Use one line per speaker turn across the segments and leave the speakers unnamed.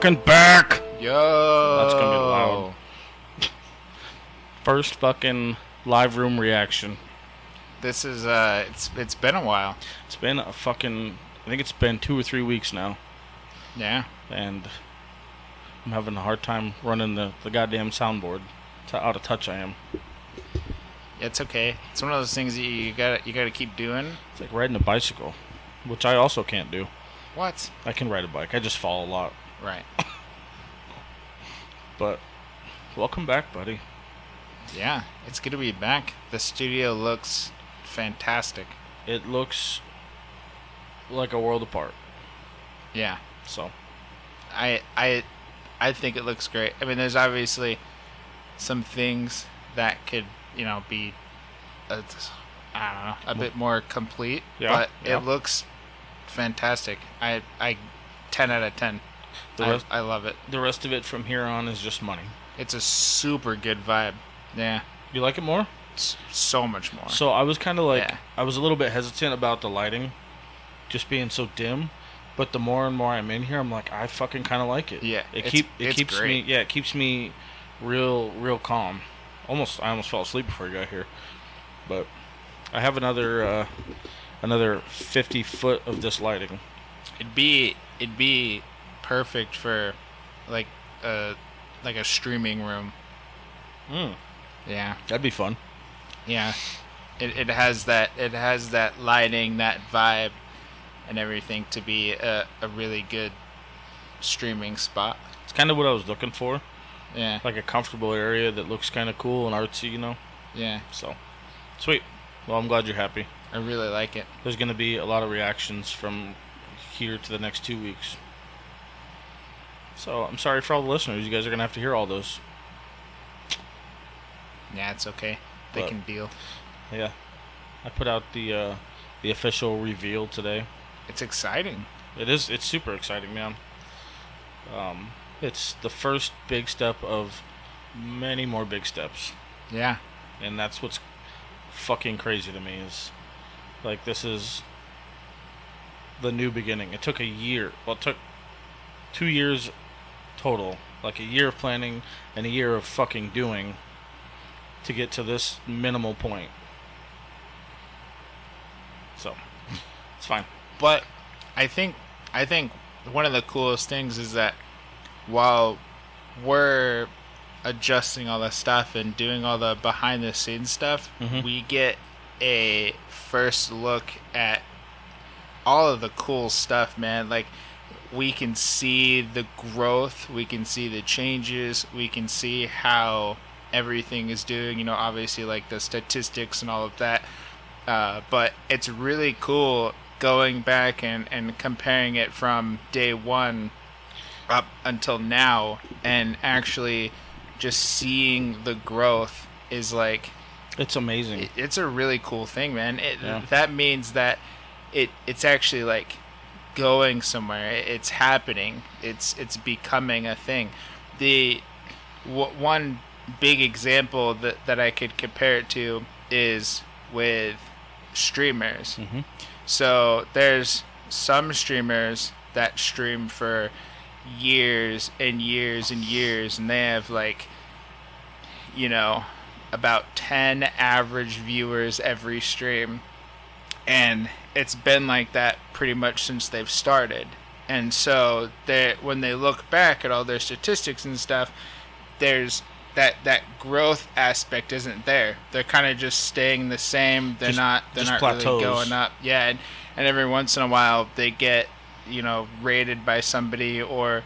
fucking back.
Yo.
That's gonna be loud. First fucking live room reaction.
This is uh it's it's been a while.
It's been a fucking. I think it's been two or three weeks now,
Yeah.
and I'm having a hard time running the, the goddamn soundboard. That's how out of touch I am.
It's okay. It's one of those things that you gotta you gotta keep doing.
It's like riding a bicycle, which I also can't do.
What?
I can ride a bike. I just fall a lot.
Right.
But welcome back, buddy.
Yeah. It's good to be back. The studio looks fantastic.
It looks like a world apart.
Yeah.
So
I I I think it looks great. I mean, there's obviously some things that could you know be, uh, I don't know, a bit more complete.
Yeah,
But
yeah.
it looks fantastic. I I, ten out of ten.
The
I,
rest-
I love it.
the rest of it from here on is just money.
It's a super good vibe. Yeah.
You like it more?
It's so much more.
So I was kind of like,
Yeah.
I was a little bit hesitant about the lighting, just being so dim. But the more and more I'm in here, I'm like, I fucking kind of like it.
Yeah,
it keep it keeps
great.
me, yeah, it keeps me real, real calm. Almost, I almost fell asleep before I got here, but I have another, uh, another 50 foot of this lighting.
It'd be it'd be perfect for like a like a streaming room.
Mm,
Yeah.
that'd be fun.
Yeah. It it has that it has that lighting, that vibe and everything to be a, a really good streaming spot.
It's kind of what I was looking for,
Yeah.
like a comfortable area that looks kind of cool and artsy, you know.
Yeah.
So, sweet. Well, I'm glad you're happy.
I really like it.
There's going to be a lot of reactions from here to the next two weeks. So I'm sorry for all the listeners. You guys are going to have to hear all those.
Yeah, it's okay. They
But-
can deal.
Yeah. I put out the uh, the official reveal today.
It's exciting.
It is. It's super exciting, man. Um, it's the first big step of many more big steps,
Yeah.
and that's what's fucking crazy to me. Is like this is the new beginning. It took a year. Well, it took two years total. Like a year of planning and a year of fucking doing to get to this minimal point. So, it's fine.
But I think I think one of the coolest things is that while we're adjusting all the stuff and doing all the behind the scenes stuff,
Mhm.
we get a first look at all of the cool stuff, man. Like we can see the growth, we can see the changes, we can see how everything is doing, you know, obviously like the statistics and all of that. Uh, but it's really cool going back and, and comparing it from day one up until now and actually just seeing the growth is like
It's amazing.
it- it's a really cool thing man it,
Yeah.
that means that it it's actually like going somewhere. It's happening. It's it's becoming a thing. The w- one big example that that I could compare it to is with streamers.
Mhm.
so there's some streamers that stream for years and years and years and they have like you know about 10 average viewers every stream and it's been like that pretty much since they've started. And so they when they look back at all their statistics and stuff there's that that growth aspect isn't there. They're kind of just staying the same. They're
Just-
not they're not
plateaus.
really going up. Yeah and, and every once in a while they get you know raided by somebody or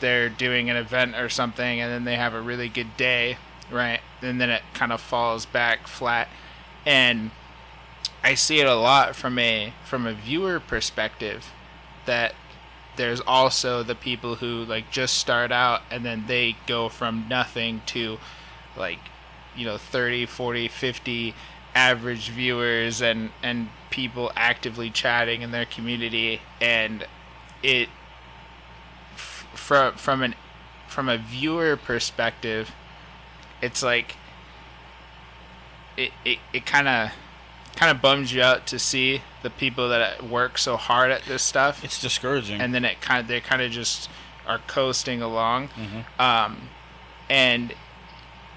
they're doing an event or something and then they have a really good day right? And then it kind of falls back flat. And i see it a lot from a from a viewer perspective that there's also the people who like just start out and then they go from nothing to like you know 30 40 50 average viewers and and people actively chatting in their community. And it f- from from an from a viewer perspective it's like it it, it kind of kind of bums you out to see the people that work so hard at this stuff
It's discouraging.
and then it kind of they kind of just are coasting along,
Mhm.
um, and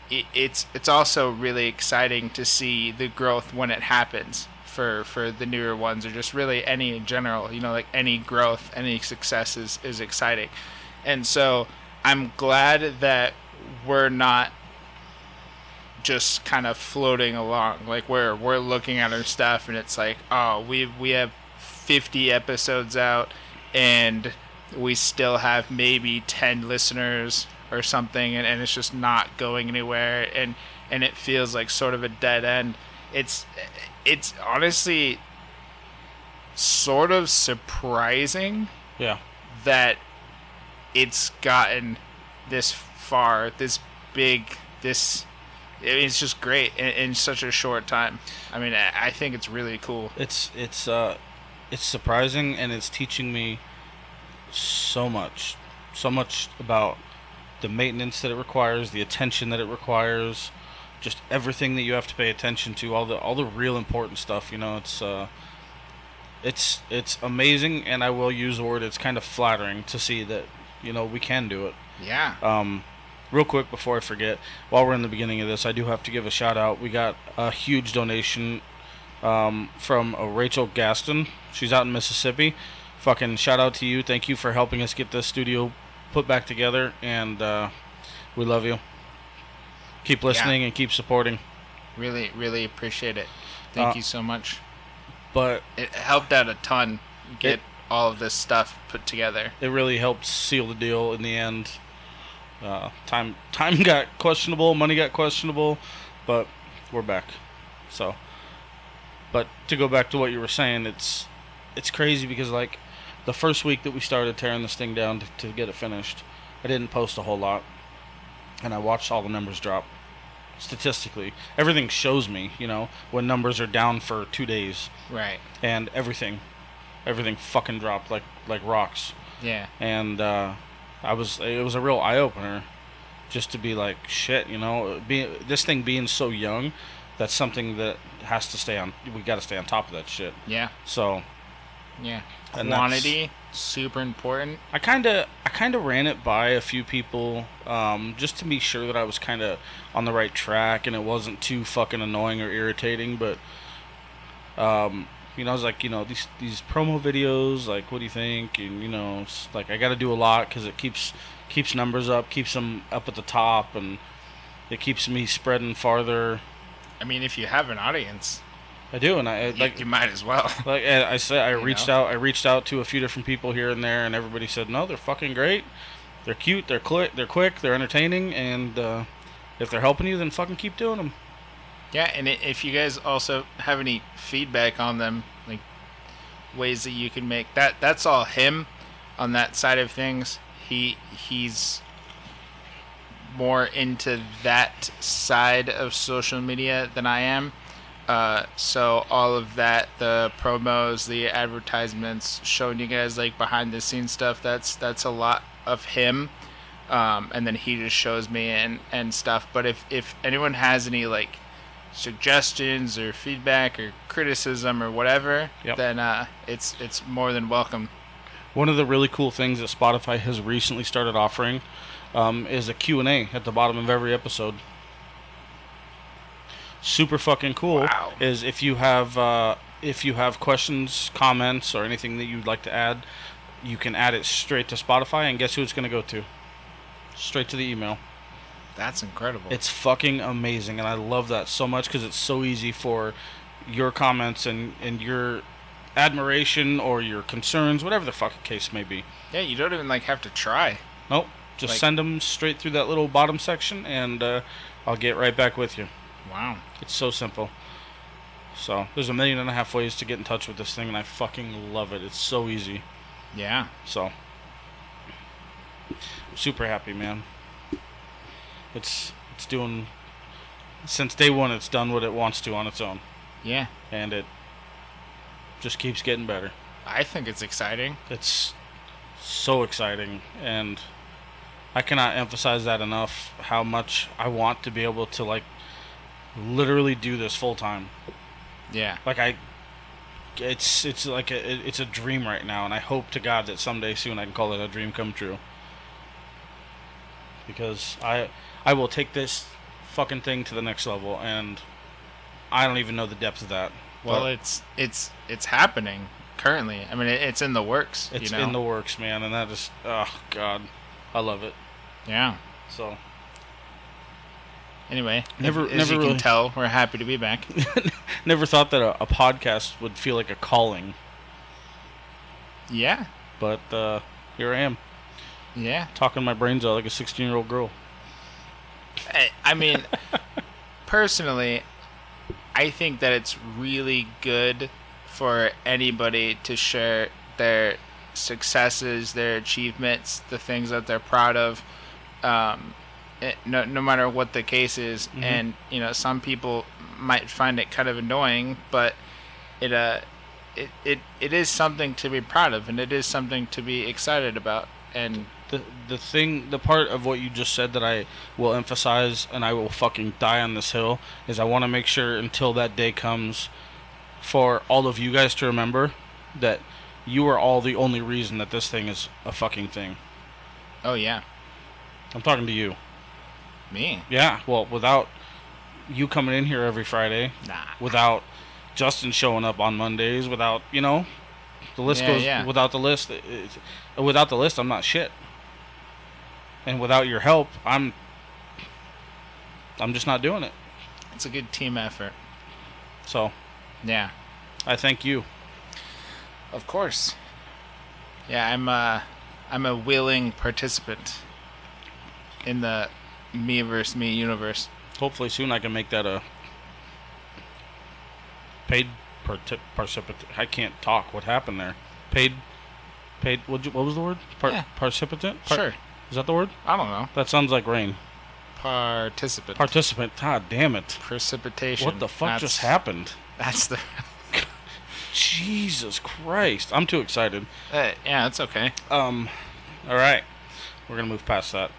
it, it's it's also really exciting to see the growth when it happens for for the newer ones or just really any in general. You know, like any growth, any success is is exciting, and so I'm glad that we're not just kind of floating along. Like we're we're looking at our stuff and it's like, oh, we we have 50 episodes out and we still have maybe 10 listeners or something and, and it's just not going anywhere and and it feels like sort of a dead end. It's it's honestly sort of surprising
Yeah.
that it's gotten this far, this big, this. I mean, it's just great in, in such a short time. I mean, I, I think it's really cool.
It's it's uh it's surprising and it's teaching me so much. So much about the maintenance that it requires, the attention that it requires, just everything that you have to pay attention to, all the all the real important stuff, you know, it's uh it's it's amazing and I will use the word it's kind of flattering to see that, you know, we can do it.
Yeah.
Um, real quick before I forget, while we're in the beginning of this, I do have to give a shout out. We got a huge donation um, from uh, Rachel Gaston. She's out in Mississippi. Fucking shout out to you. Thank you for helping us get this studio put back together, and uh, we love you. Keep listening and keep supporting.
Really, really appreciate it. Thank
Uh,
you so much.
But
It helped out a ton. Get
It-
all of this stuff put together.
it really helped seal the deal in the end. Uh, time time got questionable, money got questionable, but we're back. So, but to go back to what you were saying, it's it's crazy because like the first week that we started tearing this thing down to, to get it finished, I didn't post a whole lot, and I watched all the numbers drop. Statistically, everything shows me, you know, when numbers are down for two days,
Right.
and everything, everything fucking dropped like like rocks
Yeah.
and uh, I was it was a real eye opener, just to be like shit, you know, being this thing being so young, that's something that has to stay on. We got to stay on top of that shit.
Yeah.
So
Yeah. Quantity super important.
I kind of I kind of ran it by a few people, um, just to be sure that I was kind of on the right track and it wasn't too fucking annoying or irritating. But um, you know, I was like, you know, these these promo videos, like, what do you think? And you know, like I got to do a lot because it keeps keeps numbers up, keeps them up at the top, and it keeps me spreading farther.
I mean, if you have an audience,
I do, and I
you,
like
you might as well.
like I I said, I
You
reached
know?
out. I reached out to a few different people here and there, and everybody said, "No, they're fucking great. They're cute. They're quick. They're quick. They're entertaining. And uh, if they're helping you, then fucking keep doing them."
Yeah, and if you guys also have any feedback on them, ways that you can make that, that's all him on that side of things. He he's more into that side of social media than I am. Uh, so all of that, the promos, the advertisements, showing you guys like behind the scenes stuff. That's that's a lot of him. Um, and then he just shows me and and stuff. But if if anyone has any like suggestions or feedback or criticism or whatever,
Yep.
then uh, it's it's more than welcome.
One of the really cool things that Spotify has recently started offering um, is a Q&A at the bottom of every episode. Super fucking cool.
Wow.
Is if you have uh, if you have questions, comments, or anything that you'd like to add, you can add it straight to Spotify, and guess who it's going to go to? Straight to the email.
That's incredible.
It's fucking amazing, and I love that so much because it's so easy for your comments and, and your admiration or your concerns, whatever the fucking case may be.
yeah, you don't even like have to try.
Nope, just
Like-
send them straight through that little bottom section, and uh, I'll get right back with you.
Wow.
It's so simple. So there's a million and a half ways to get in touch with this thing, and I fucking love it. It's so easy.
Yeah.
So super happy, man. It's it's doing since day one. It's done what it wants to on its own,
Yeah.
and it just keeps getting better.
I think it's exciting.
It's so exciting, and I cannot emphasize that enough. How much I want to be able to like literally do this full time.
Yeah.
Like I, it's it's like a, it's a dream right now, and I hope to God that someday soon I can call it a dream come true. Because I I will take this fucking thing to the next level, and I don't even know the depth of that.
Well,
But
it's it's it's happening currently. I mean, it, it's in the works.
it's
you know?
in the works, man, and that is oh god, I love it.
yeah.
So
Anyway,
Never-
as, as
never
you
really-
can tell, we're happy to be back.
never thought that a, a podcast would feel like a calling,
yeah,
but uh, here I am
yeah.
talking my brains out like a 16 year old girl.
I, I mean, personally, I think that it's really good for anybody to share their successes, their achievements, the things that they're proud of, um, no, no matter what the case is.
Mhm.
And you know, some people might find it kind of annoying, but it uh, it, it it is something to be proud of, and it is something to be excited about. And
the the thing the part of what you just said that I will emphasize and I will fucking die on this hill is I want to make sure until that day comes for all of you guys to remember that you are all the only reason that this thing is a fucking thing.
oh yeah,
I'm talking to you.
me,
Yeah, well, without you coming in here every Friday,
nah.
without Justin showing up on Mondays, without, you know, the list
Yeah,
goes
yeah.
without the list it- it- without the list I'm not shit. And without your help, I'm I'm just not doing it.
It's a good team effort.
So,
Yeah.
I thank you.
Of course. Yeah, I'm uh I'm a willing participant in the me versus me universe.
Hopefully soon I can make that a paid parti- participant. I can't talk. What happened there? Paid paid what what was the word? Par-
Yeah.
Participant? Par-
Sure.
Is that the word?
I don't know.
That sounds like rain.
Participant.
Participant. God damn it.
Precipitation.
What the fuck
That's-
just happened?
That's the
Jesus Christ. I'm too excited.
uh, Yeah, that's okay.
Um all right. We're going to move past that.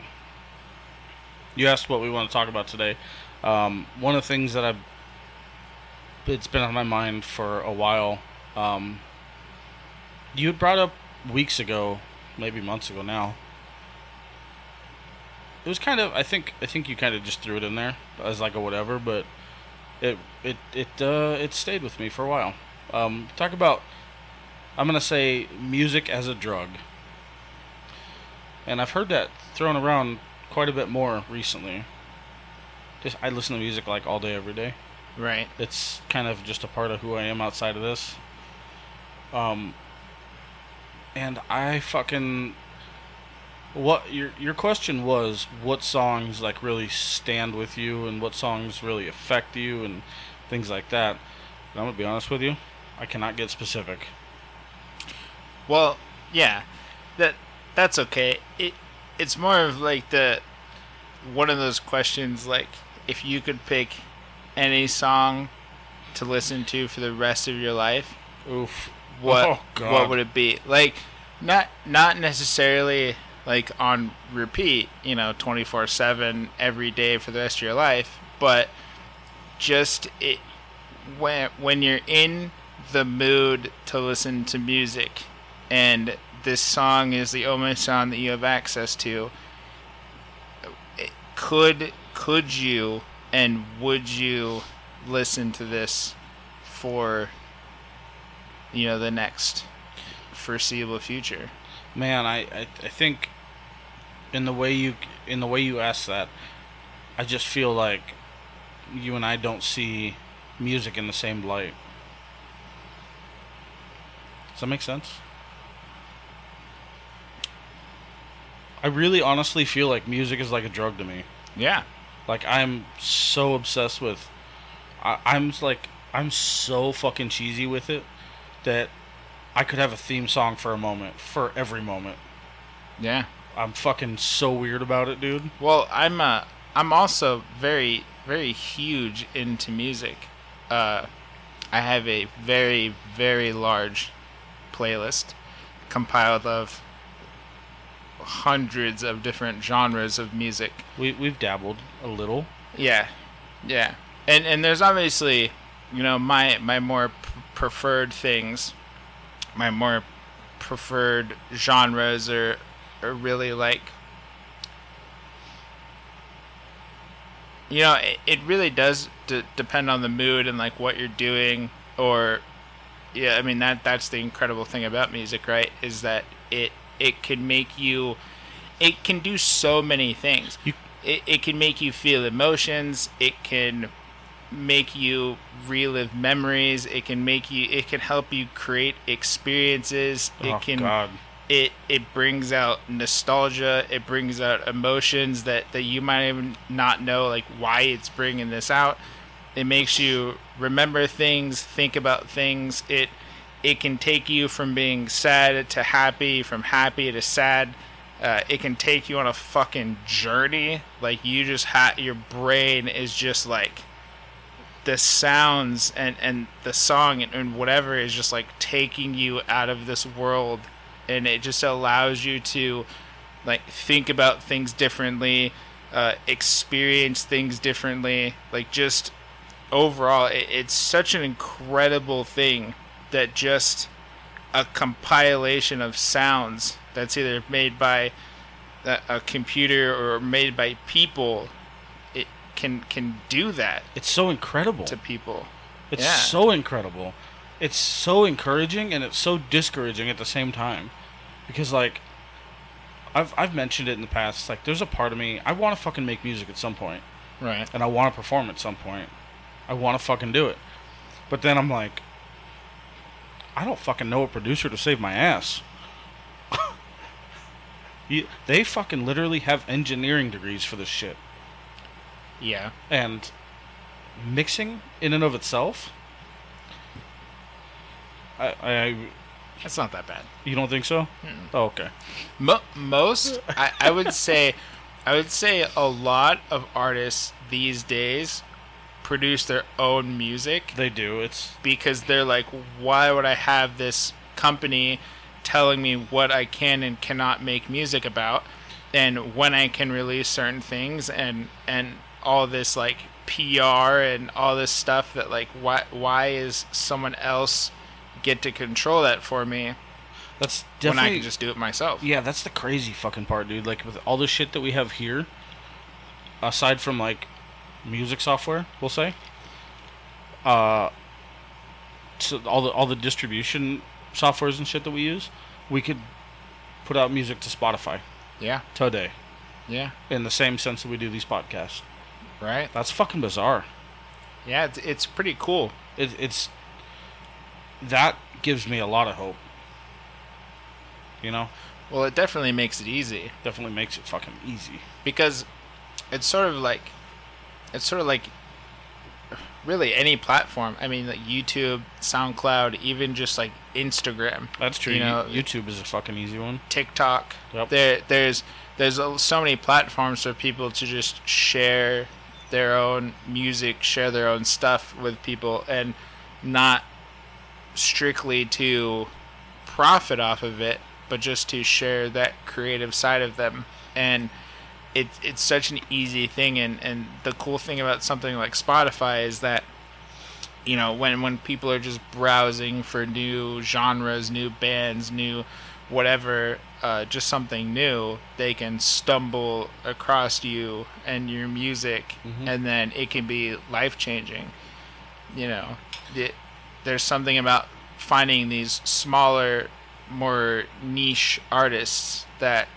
You asked what we want to talk about today. Um, one of the things that I've it's been on my mind for a while. Um, you had brought up weeks ago, maybe months ago now. It was kind of I think I think you kind of just threw it in there as like a whatever, but it it it uh, it stayed with me for a while. Um, talk about I'm gonna say music as a drug, and I've heard that thrown around quite a bit more recently. Just I listen to music like all day, every day.
Right.
It's kind of just a part of who I am outside of this. Um, and I fucking what your your question was what songs like really stand with you and what songs really affect you and things like that. And I'm gonna be honest with you, I cannot get specific.
Well, yeah. That that's okay. It it's more of like the one of those questions like if you could pick any song to listen to for the rest of your life,
Oof.
what
Oh,
what would it be? Like not not necessarily like on repeat, you know, 24/7 every day for the rest of your life, but just it when when you're in the mood to listen to music and this song is the only song that you have access to could could you and would you listen to this for you know the next foreseeable future?
Man, I, I I think in the way you in the way you ask that, I just feel like you and I don't see music in the same light. Does that make sense? I really honestly feel like music is like a drug to me.
yeah
Like I'm so obsessed with I, I'm like I'm so fucking cheesy with it that I could have a theme song for a moment, for every moment.
yeah
I'm fucking so weird about it, dude.
Well, I'm uh, I'm also very very huge into music. Uh, I have a very very large playlist compiled of hundreds of different genres of music.
We we've dabbled a little.
Yeah, yeah, and and there's obviously, you know, my my more p- preferred things, my more preferred genres are are really like you know, it, it really does d- depend on the mood and like what you're doing, or yeah, I mean that that's the incredible thing about music, right? Is that it it can make you, it can do so many things.
You-
it, it can make you feel emotions. It can make you relive memories. It can make you. It can help you create experiences. It
oh
can
God.
It it brings out nostalgia it brings out emotions that that you might even not know like why it's bringing this out. It makes you remember things think about things. It it can take you from being sad to happy from happy to sad. Uh, it can take you on a fucking journey. Like you just ha- your brain is just like the sounds and and the song and, and whatever is just like taking you out of this world and it just allows you to like think about things differently uh, experience things differently like just overall it, it's such an incredible thing that just a compilation of sounds that's either made by a, a computer or made by people it can can do that
It's so incredible.
to people
It's
Yeah.
so incredible. It's so encouraging and it's so discouraging at the same time. Because like I've I've mentioned it in the past, like there's a part of me I want to fucking make music at some point
right
and I want to perform at some point. I want to fucking do it. But then I'm like I don't fucking know a producer to save my ass. you, they fucking literally have engineering degrees for this shit.
yeah
And mixing in and of itself I, I
that's not that bad
you don't think so? Oh, okay.
Mo- most I, I would say i would say a lot of artists these days produce their own music
They do. It's
because they're like why would i have this company telling me what i can and cannot make music about and when i can release certain things and and all this like pr and all this stuff that like why why is someone else get to control that for me
that's
when i can just do it myself.
Yeah, that's the crazy fucking part, dude. Like with all the shit that we have here, aside from like music software, we'll say, uh, so all the all the distribution softwares and shit that we use, we could put out music to Spotify.
Yeah.
Today.
Yeah.
In the same sense that we do these podcasts.
right.
That's fucking bizarre.
yeah it's, it's pretty cool.
It, it's that gives me a lot of hope. You know,
well it definitely makes it easy
definitely makes it fucking easy.
because it's sort of like it's sort of like really any platform i mean like youtube soundcloud even just like instagram
That's true.
You know,
YouTube is a fucking easy one.
tiktok
Yep.
there there's there's so many platforms for people to just share their own music share their own stuff with people and not strictly to profit off of it but just to share that creative side of them and it, it's such an easy thing and, and the cool thing about something like spotify is that you know when when people are just browsing for new genres new bands new whatever uh, just something new they can stumble across you and your music
Mhm.
and then it can be life changing you know it, there's something about finding these smaller more niche artists that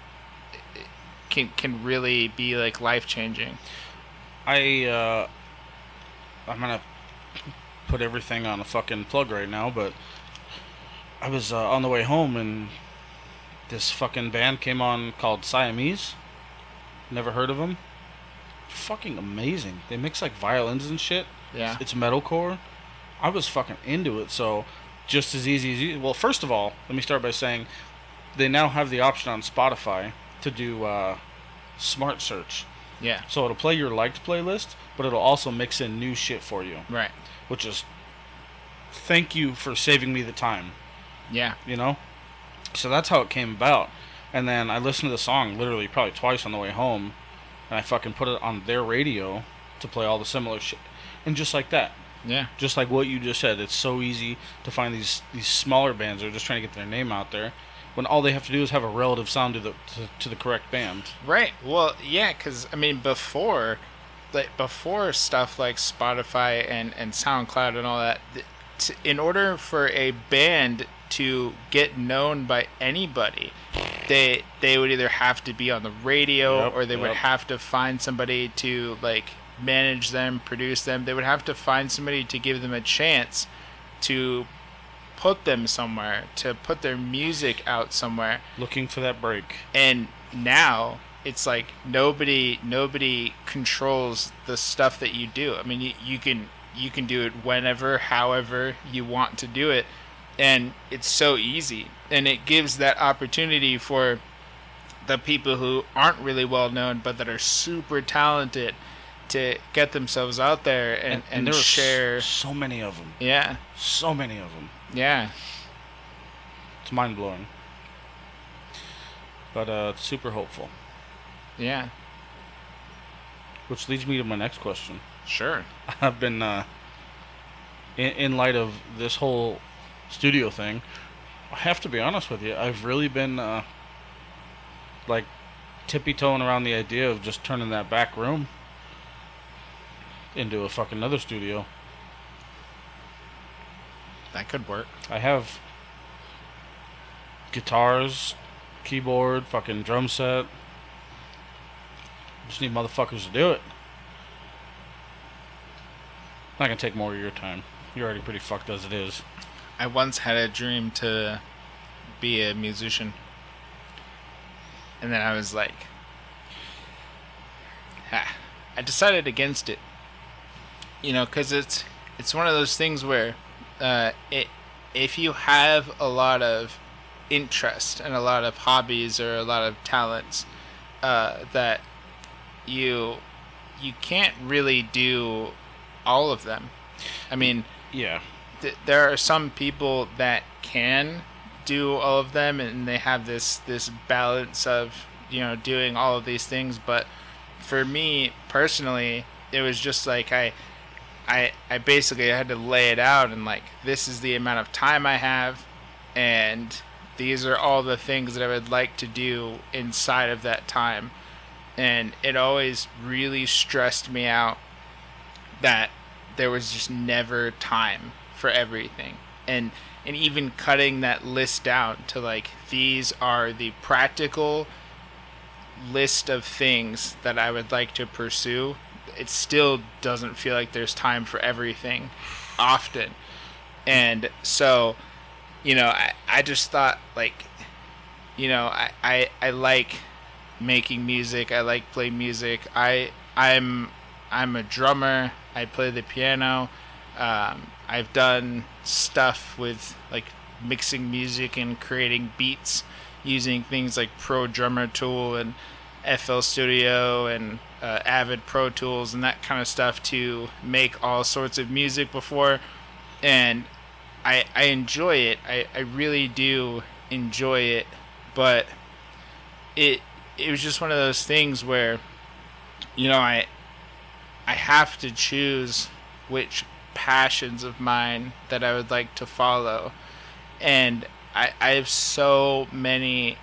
can can really be like life changing
I uh I'm gonna put everything on a fucking plug right now, but I was uh, on the way home and this fucking band came on called Siamese. Never heard of them. Fucking amazing. They mix like violins and shit.
yeah
It's metalcore. I was fucking into it. So just as easy as you. Well, first of all, let me start by saying they now have the option on Spotify to do uh, smart search.
yeah
So it'll play your liked playlist, but it'll also mix in new shit for you,
right
which is thank you for saving me the time,
yeah
you know? So that's how it came about. And then I listened to the song literally probably twice on the way home, and I fucking put it on their radio to play all the similar shit. And just like that,
yeah
just like what you just said, it's so easy to find these these smaller bands that are just trying to get their name out there when all they have to do is have a relative sound to the to, to the correct band.
Right. Well, yeah, because I mean, before, like before stuff like Spotify and and SoundCloud and all that. t- In order for a band to get known by anybody, they they would either have to be on the radio
Yep,
or they would have to find somebody to like manage them, produce them. They would have to find somebody to give them a chance to put them somewhere, to put their music out somewhere
Looking for that break.
and now it's like nobody nobody controls the stuff that you do i mean you, you can you can do it whenever however you want to do it and it's so easy and it gives that opportunity for the people who aren't really well known but that are super talented to get themselves out there and, and,
there are
share
so many of them.
yeah
So many of them.
yeah
It's mind blowing. But uh, it's super hopeful.
yeah
Which leads me to my next question.
sure
I've been, uh, in, in light of this whole studio thing, I have to be honest with you. I've really been, uh, like, tippy toeing around the idea of just turning that back room into a fucking another studio.
that could work
I have guitars, keyboard, fucking drum set. Just need motherfuckers to do it. Not gonna take more of your time. You're already pretty fucked as it is.
I once had a dream to be a musician. And then I was like, ah, I decided against it. You know, because it's it's one of those things where uh, it if you have a lot of interest and a lot of hobbies or a lot of talents uh, that you you can't really do all of them. I mean,
Yeah.
th- there are some people that can do all of them and they have this this balance of you know doing all of these things but for me personally it was just like i i i basically had to lay it out and like this is the amount of time i have and these are all the things that i would like to do inside of that time. And it always really stressed me out that there was just never time for everything. And and even cutting that list down to like these are the practical list of things that I would like to pursue it still doesn't feel like there's time for everything often. And so you know I, I just thought like you know I, I I like making music. I like playing music. I I'm I'm a drummer. I play the piano. Um, I've done stuff with like mixing music and creating beats using things like Pro Drummer Tool and FL Studio and uh, Avid Pro Tools and that kind of stuff to make all sorts of music before, and I I enjoy it. I, I really do enjoy it, but it it was just one of those things where, you know, I I have to choose which passions of mine that I would like to follow. And I, I have so many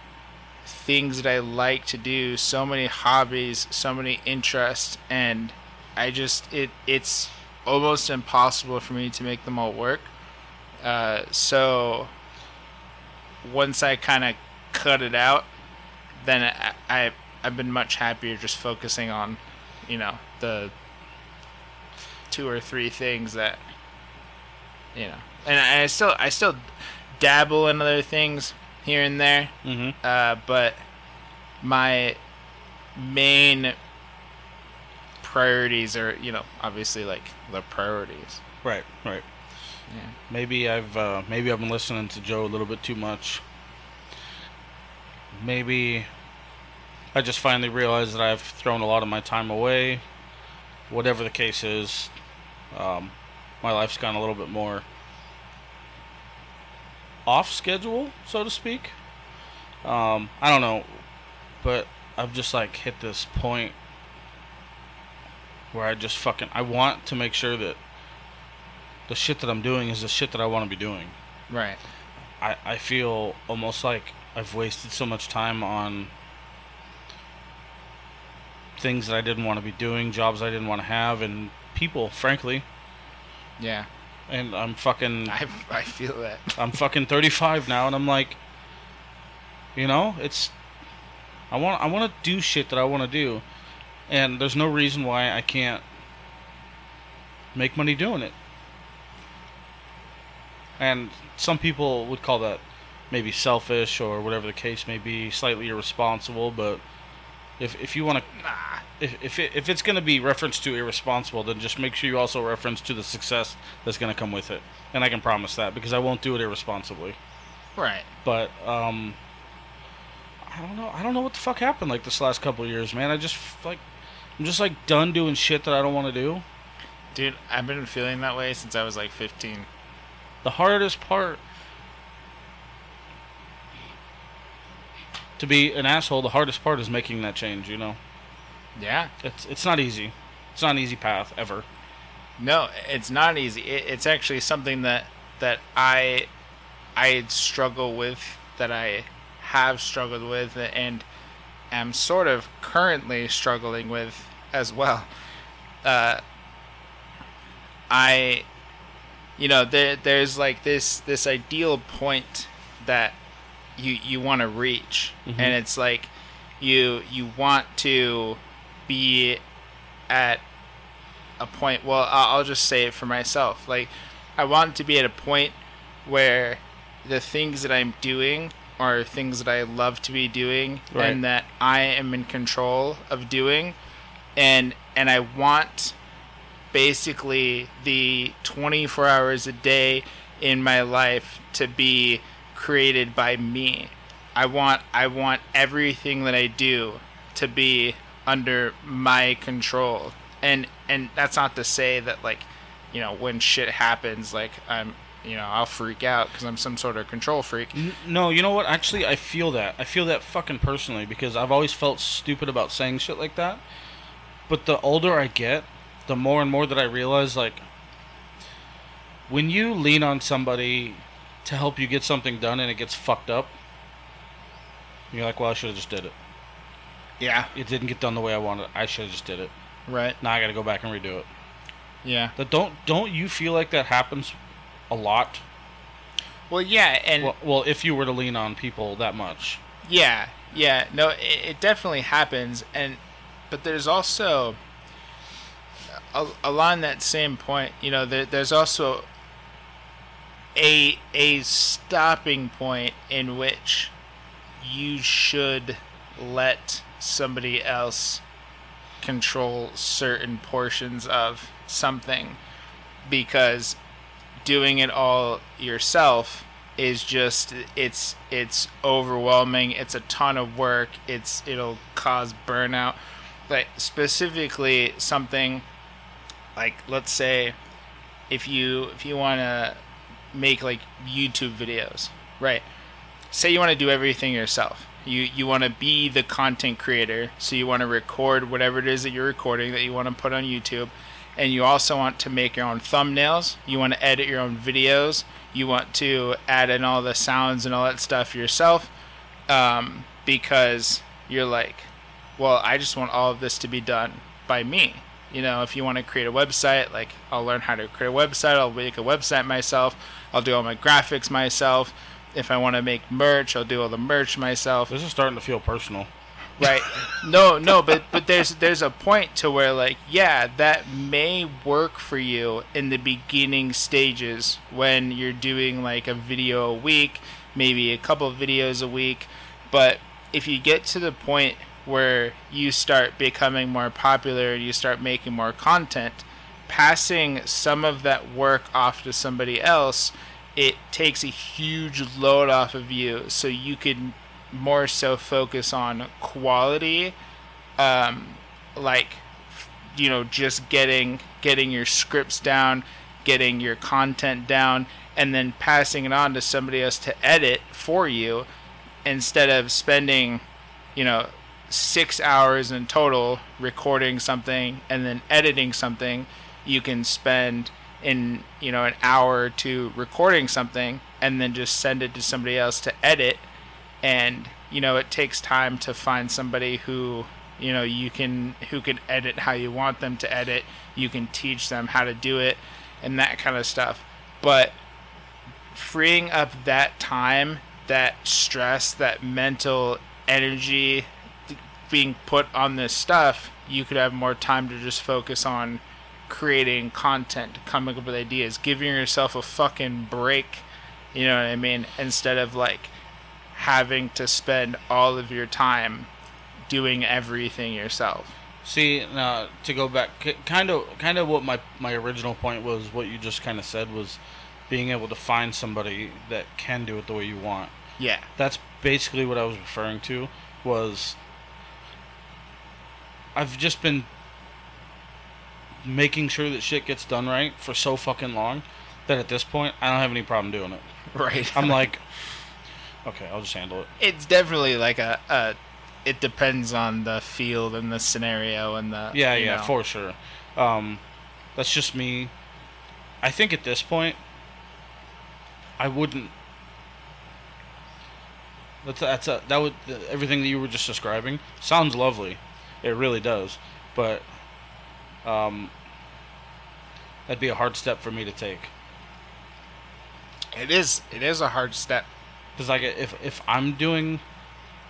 things that I like to do, so many hobbies, so many interests, and I just it it's almost impossible for me to make them all work. Uh, so once I kind of cut it out, then I, I I've been much happier just focusing on, you know, the two or three things that you know and I, I still i still dabble in other things here and there
Mm-hmm.
uh, but my main priorities are you know obviously like the priorities
Right, right.
yeah
Maybe I've uh, maybe I've been listening to Joe a little bit too much. Maybe I just finally realized that I've thrown a lot of my time away. Whatever the case is, um, my life's gone a little bit more off schedule, so to speak. Um, I don't know, but I've just like hit this point where I just fucking I want to make sure that the shit that I'm doing is the shit that I want to be doing.
right
I, I feel almost like I've wasted so much time on things that I didn't want to be doing, jobs I didn't want to have, and people, frankly.
Yeah.
And I'm fucking
I, I feel that.
I'm fucking 35 now, and I'm like, you know, it's I want I want to do shit that I want to do, and there's no reason why I can't make money doing it. And some people would call that maybe selfish or whatever the case may be, slightly irresponsible. But if if you want to,
Nah.
If if it, if it's going to be referenced to irresponsible, then just make sure you also reference to the success that's going to come with it. And I can promise that because I won't do it irresponsibly.
Right.
But um, I don't know. I don't know what the fuck happened like this last couple of years, man. I just like I'm just like done doing shit that I don't want to do.
Dude, I've been feeling that way since I was like 15.
The hardest part to be an asshole, the hardest part is making that change, you know.
Yeah.
It's it's not easy. It's not an easy path ever.
No, it's not easy. It, it's actually something that that I I struggle with that I have struggled with and am sort of currently struggling with as well. Uh, I you know there there's like this this ideal point that you you want to reach
Mhm.
and it's like you you want to be at a point well I'll, just say it for myself. Like i want to be at a point where the things that i'm doing are things that i love to be doing
Right.
and that i am in control of doing. And and i want basically the 24 hours a day in my life to be created by me. I want i want everything that i do to be under my control and and that's not to say that like you know when shit happens like i'm you know i'll freak out because i'm some sort of control freak
No, you know what? Actually, I feel that. I feel that fucking personally because I've always felt stupid about saying shit like that. But the older I get, the more and more that I realize like when you lean on somebody to help you get something done and it gets fucked up, you're like, "Well, I should have just did it.
Yeah
It didn't get done the way I wanted. I should have just did it.
right
Now I got to go back and redo it."
yeah
That don't don't you feel like that happens a lot?
well yeah and
Well, well, if you were to lean on people that much.
Yeah, yeah, no, it, it definitely happens, and but there's also a- along that same point, you know, there, there's also a a stopping point in which you should let somebody else control certain portions of something because doing it all yourself is just it's it's overwhelming. It's a ton of work. It's it'll cause burnout. Like specifically something like let's say if you if you want to make like YouTube videos right? Say you want to do everything yourself you you want to be the content creator so you want to record whatever it is that you're recording that you want to put on YouTube. And you also want to make your own thumbnails. You want to edit your own videos. You want to add in all the sounds and all that stuff yourself um, because you're like well i just want all of this to be done by me. You know if you want to create a website like i'll learn how to create a website. I'll make a website myself. I'll do all my graphics myself if i want to make merch i'll do all the merch myself.
This is starting to feel personal.
right. No no but but there's there's a point to where like yeah that may work for you in the beginning stages when you're doing like a video a week maybe a couple of videos a week. But if you get to the point where you start becoming more popular and you start making more content passing some of that work off to somebody else it takes a huge load off of you so you can more so focus on quality um like you know just getting getting your scripts down getting your content down and then passing it on to somebody else to edit for you instead of spending you know 6 hours in total recording something and then editing something. You can spend in you know an hour or two recording something and then just send it to somebody else to edit. And you know it takes time to find somebody who you know you can who can edit how you want them to edit. You can teach them how to do it and that kind of stuff. But freeing up that time that stress that mental energy being put on this stuff you could have more time to just focus on creating content coming up with ideas giving yourself a fucking break you know what i mean instead of like having to spend all of your time doing everything yourself.
See, now to go back, kind of, kind of what my my original point was. What you just kind of said was being able to find somebody that can do it the way you want.
Yeah,
that's basically what I was referring to. Was I've just been making sure that shit gets done right for so fucking long that at this point I don't have any problem doing it.
Right.
I'm like, okay, I'll just handle it.
It's definitely like a, a it depends on the field and the scenario and the
yeah yeah
know.
for sure um, that's just me i think at this point i wouldn't that's that's a, that would everything that you were just describing sounds lovely it really does but um that'd be a hard step for me to take
it is it is a hard step
because like if if i'm doing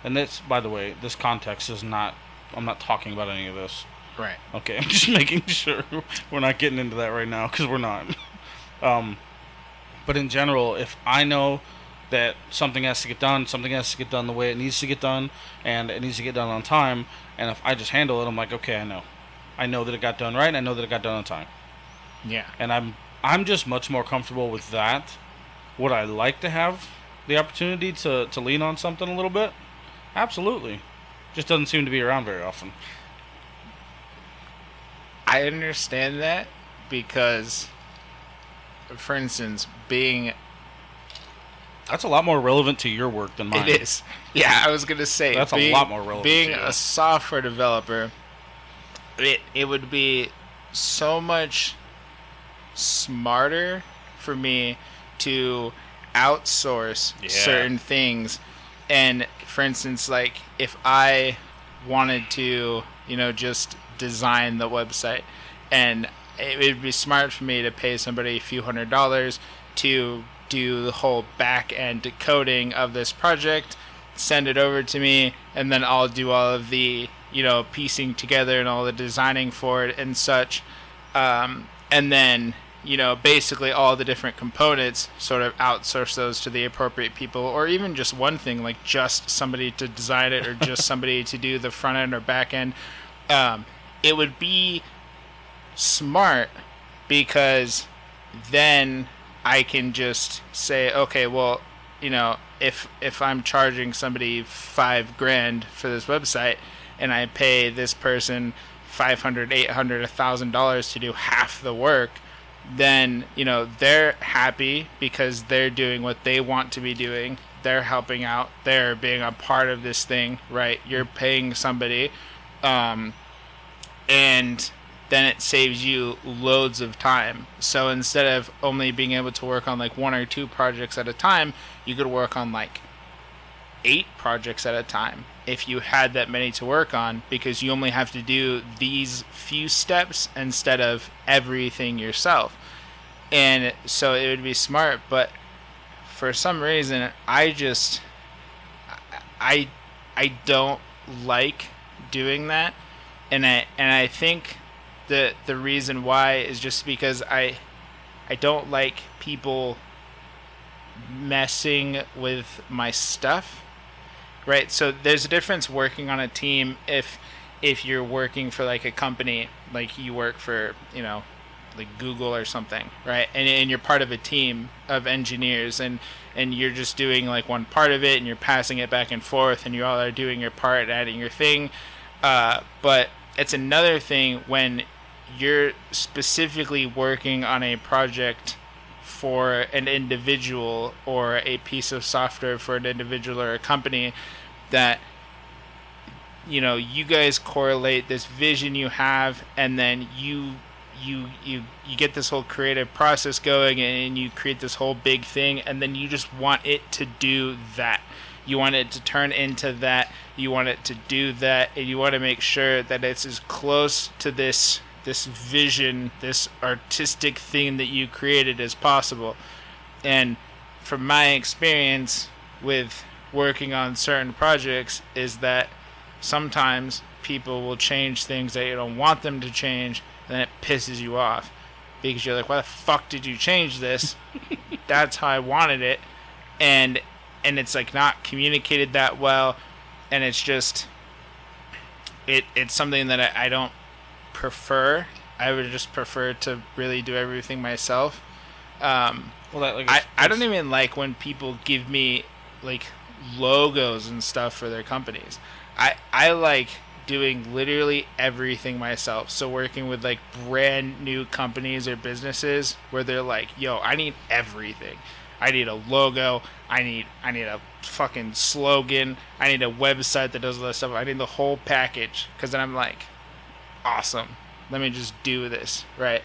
and this, by the way, this context is not. I'm not talking about any of this.
Right.
Okay. I'm just making sure we're not getting into that right now because we're not. Um, but in general, if I know that something has to get done, something has to get done the way it needs to get done, and it needs to get done on time, and if I just handle it, I'm like, okay, I know. I know that it got done right. I know that it got done on time.
Yeah.
And I'm I'm just much more comfortable with that. Would I like to have the opportunity to, to lean on something a little bit? Absolutely. Just doesn't seem to be around very often.
I understand that because, for instance, being.
That's a lot more relevant to your work than mine.
It is. Yeah, I was going to say.
That's
being,
a lot more relevant.
Being a software developer, it, it would be so much smarter for me to outsource yeah. certain things and for instance, like if I wanted to, you know, just design the website, and it would be smart for me to pay somebody a few hundred dollars to do the whole back end coding of this project, send it over to me, and then I'll do all of the, you know, piecing together and all the designing for it and such. Um, and then you know, basically all the different components, sort of outsource those to the appropriate people, or even just one thing, like just somebody to design it, or just somebody to do the front end or back end. Um, it would be smart because then I can just say, okay, well, you know, if if I'm charging somebody five grand for this website, and I pay this person 500 800 1000 dollars to do half the work then you know they're happy because they're doing what they want to be doing. They're helping out. They're being a part of this thing right? You're paying somebody um, and then it saves you loads of time. So instead of only being able to work on like one or two projects at a time you could work on like eight projects at a time if you had that many to work on because you only have to do these few steps instead of everything yourself. And so it would be smart, but for some reason I just I I don't like doing that. And I and I think the the reason why is just because I I don't like people messing with my stuff right? So there's a difference working on a team if if you're working for like a company, like you work for, you know, like Google or something, right? And, and you're part of a team of engineers and and you're just doing like one part of it and you're passing it back and forth and you all are doing your part, adding your thing. Uh, but it's another thing when you're specifically working on a project for an individual or a piece of software for an individual or a company that you know you guys correlate this vision you have and then you you you you get this whole creative process going and you create this whole big thing and then you just want it to do that You want it to turn into that. You want it to do that, and you want to make sure that it's as close to this this vision, this artistic thing that you created as possible. And from my experience with working on certain projects is that sometimes people will change things that you don't want them to change, and it pisses you off because you're like, "Why the fuck did you change this? That's how I wanted it," and and it's like not communicated that well, and it's just it it's something that I, I don't prefer. I would just prefer to really do everything myself. Um,
Well, that like
I, I don't even like when people give me like logos and stuff for their companies. I I like doing literally everything myself. So working with like brand new companies or businesses where they're like, "Yo, I need everything. I need a logo. I need I need a fucking slogan. I need a website that does all that stuff. I need the whole package." Cuz then I'm like, "Awesome. Let me just do this." Right?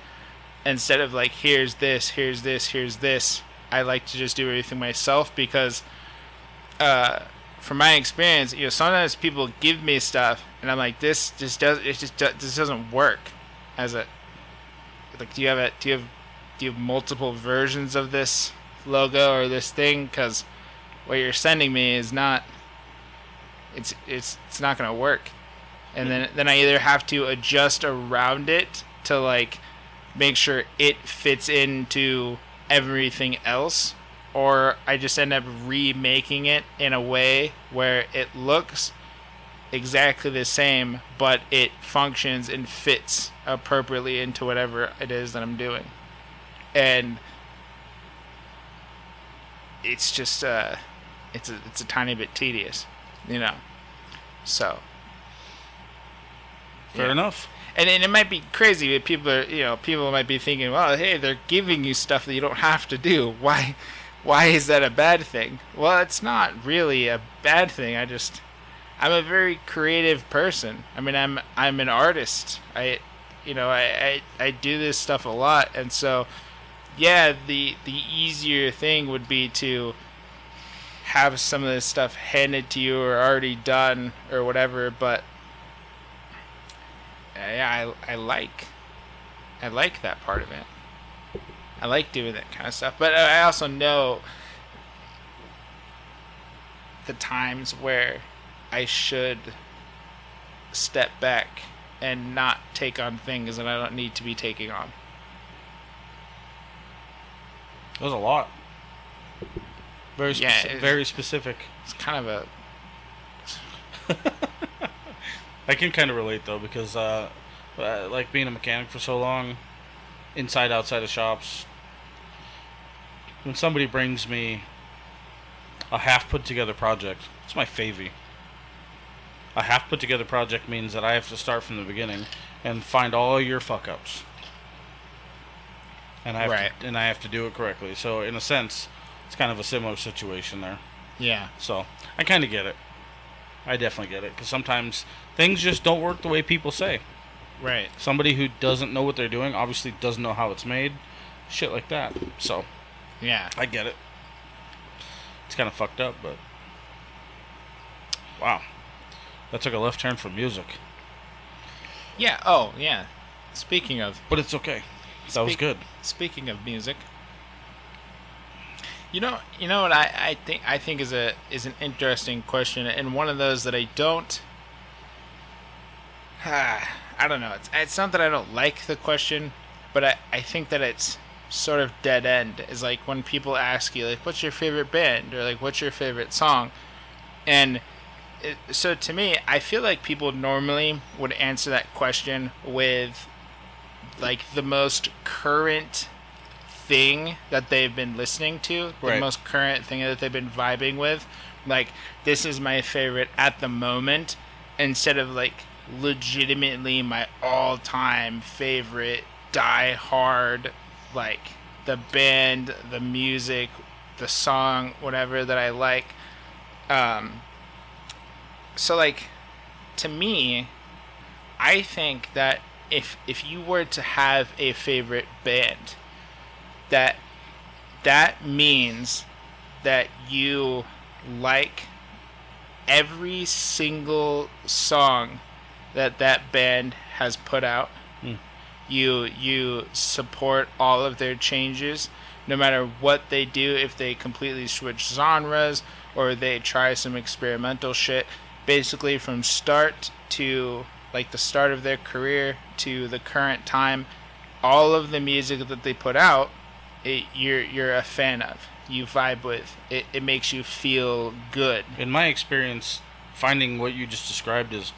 instead of like here's this here's this here's this i like to just do everything myself because uh from my experience you know sometimes people give me stuff and i'm like this just does it just this doesn't work as a like do you have a do you have do you have multiple versions of this logo or this thing because what you're sending me is not it's it's it's not gonna work and then then i either have to adjust around it to like make sure it fits into everything else or I just end up remaking it in a way where it looks exactly the same but it functions and fits appropriately into whatever it is that I'm doing. And it's just uh it's a, it's a tiny bit tedious, you know. So,
fair
yeah.
enough.
and, and it might be crazy but people are you know people might be thinking well hey they're giving you stuff that you don't have to do. Why why is that a bad thing? Well it's not really a bad thing. I just i'm a very creative person. I mean i'm i'm an artist. I you know i i, I do this stuff a lot. And so yeah the the easier thing would be to have some of this stuff handed to you or already done or whatever. But yeah, I, I like I like that part of it. I like doing that kind of stuff, but I also know the times where I should step back and not take on things that I don't need to be taking on.
There's a lot. Very
Yeah,
speci- very specific.
It's kind of a
I can kind of relate though because uh, uh, like being a mechanic for so long, inside outside of shops. When somebody brings me a half put together project, it's my favy. A half put together project means that I have to start from the beginning and find all your fuck ups. And I have
Right.
to, and I have to do it correctly. So in a sense, it's kind of a similar situation there.
yeah.
So I kind of get it. I definitely get it because sometimes things just don't work the way people say.
Right.
Somebody who doesn't know what they're doing obviously doesn't know how it's made, shit like that. So
Yeah.
I get it. It's kind of fucked up, but wow, that took a left turn for music,
Yeah. Oh, yeah. Speaking of
but it's okay. That was good.
Speaking of music, you know, you know what I, I think I think is a is an interesting question, and one of those that I don't. I don't know. It's it's not that I don't like the question, but I, I think that it's sort of dead end. Is like when people ask you like, "What's your favorite band?" or like, "What's your favorite song?" and it, so to me, I feel like people normally would answer that question with like the most current thing that they've been listening to, the
Right.
most current thing that they've been vibing with. Like this is my favorite at the moment instead of like legitimately my all-time favorite die hard like the band, the music, the song, whatever that I like. Um so like to me I think that if if you were to have a favorite band that that means that you like every single song that that band has put out.
Hmm.
You you support all of their changes, no matter what they do. If they completely switch genres or they try some experimental shit, basically from start to like the start of their career to the current time, all of the music that they put out, it, you're you're a fan of. You vibe with. It, it makes you feel good.
In my experience, finding what you just described is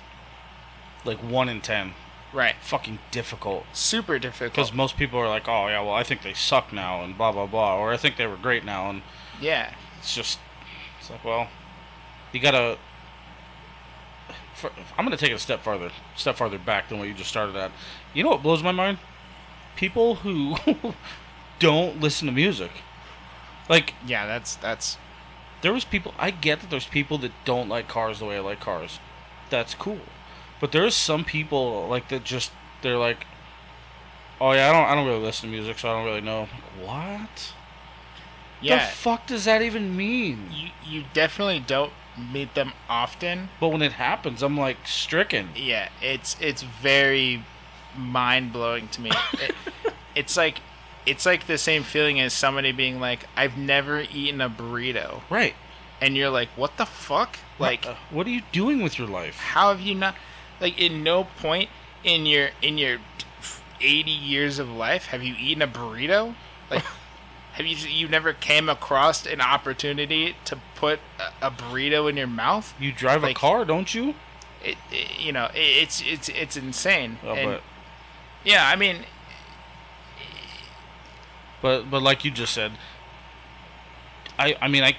like one in ten.
Right.
Fucking difficult.
Super difficult.
Because most people are like, oh yeah, well I think they suck now and blah blah blah, or I think they were great now, and
yeah.
it's just, it's like, well, you gotta. For, I'm gonna take it a step farther, step farther back than what you just started at. You know what blows my mind? People who don't listen to music. Like
Yeah, that's that's
there was people I get that there's people that don't like cars the way I like cars. That's cool. But there's some people like that just they're like Oh yeah, I don't I don't really listen to music, so I don't really know. What?
yeah.
The fuck does that even mean?
you you definitely don't meet them often.
But when it happens, I'm like stricken.
Yeah, it's it's very mind blowing to me. it, it's like it's like the same feeling as somebody being like, "I've never eaten a burrito,"
Right.
and you're like, "What the fuck?" Like,
Uh, what are you doing with your life?
how have you not? Like, in no point in your in your 80 years of life have you eaten a burrito? Like, have you you never came across an opportunity to put a, a burrito in your mouth?
You drive
Like-
a car, don't you?
It, it- you know, it, it's it's it's insane.
Oh,
and
but
yeah, I mean,
but but like you just said, I I mean I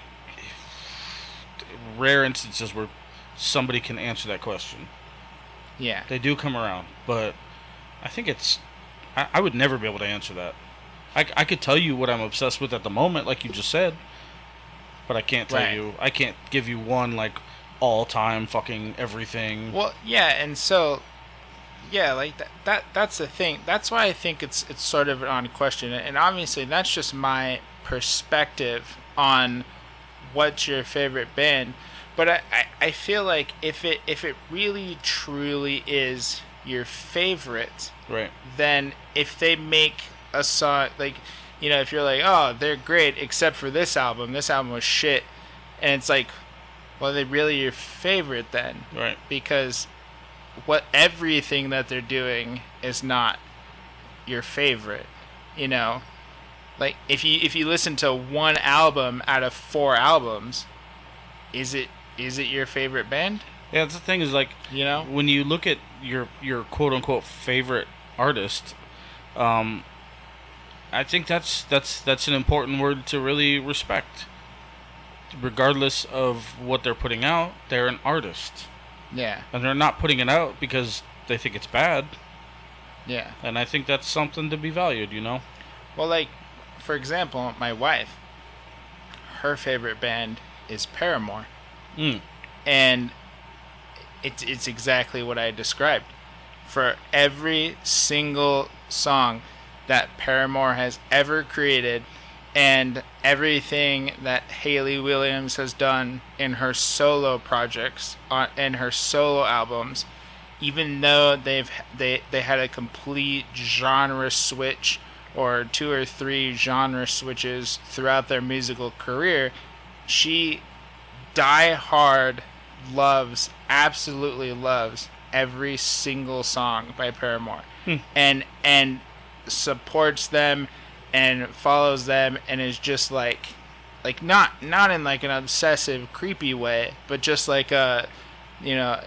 rare instances where somebody can answer that question.
yeah,
They do come around, but I think it's. I, I would never be able to answer that. I, I could tell you what I'm obsessed with at the moment, like you just said, but I can't tell
Right.
you. I can't give you one like all time fucking everything.
Well, yeah, and so yeah, like that, that that's the thing. That's why I think it's it's sort of on question. And obviously that's just my perspective on what's your favorite band. But I, I, I feel like if it if it really truly is your favorite,
Right.
then if they make a song like you know if you're like oh they're great except for this album this album was shit and it's like well they really your favorite then
Right.
because what everything that they're doing is not your favorite you know? Like if you if you listen to one album out of four albums is it is it your favorite band?
Yeah, that's the thing is like
you know?
when you look at your your quote unquote favorite artist, um, I think that's that's that's an important word to really respect. Regardless of what they're putting out, they're an artist,
yeah
and they're not putting it out because they think it's bad.
yeah
And I think that's something to be valued. You know.
Well, like, for example, my wife, her favorite band is Paramore,
Mm.
and it's it's exactly what I described. For every single song that Paramore has ever created, and everything that Hayley Williams has done in her solo projects on in her solo albums, even though they've they they had a complete genre switch or two or three genre switches throughout their musical career, she die hard loves absolutely loves every single song by Paramore
Hmm.
and and supports them and follows them and is just like like not not in like an obsessive creepy way but just like a you know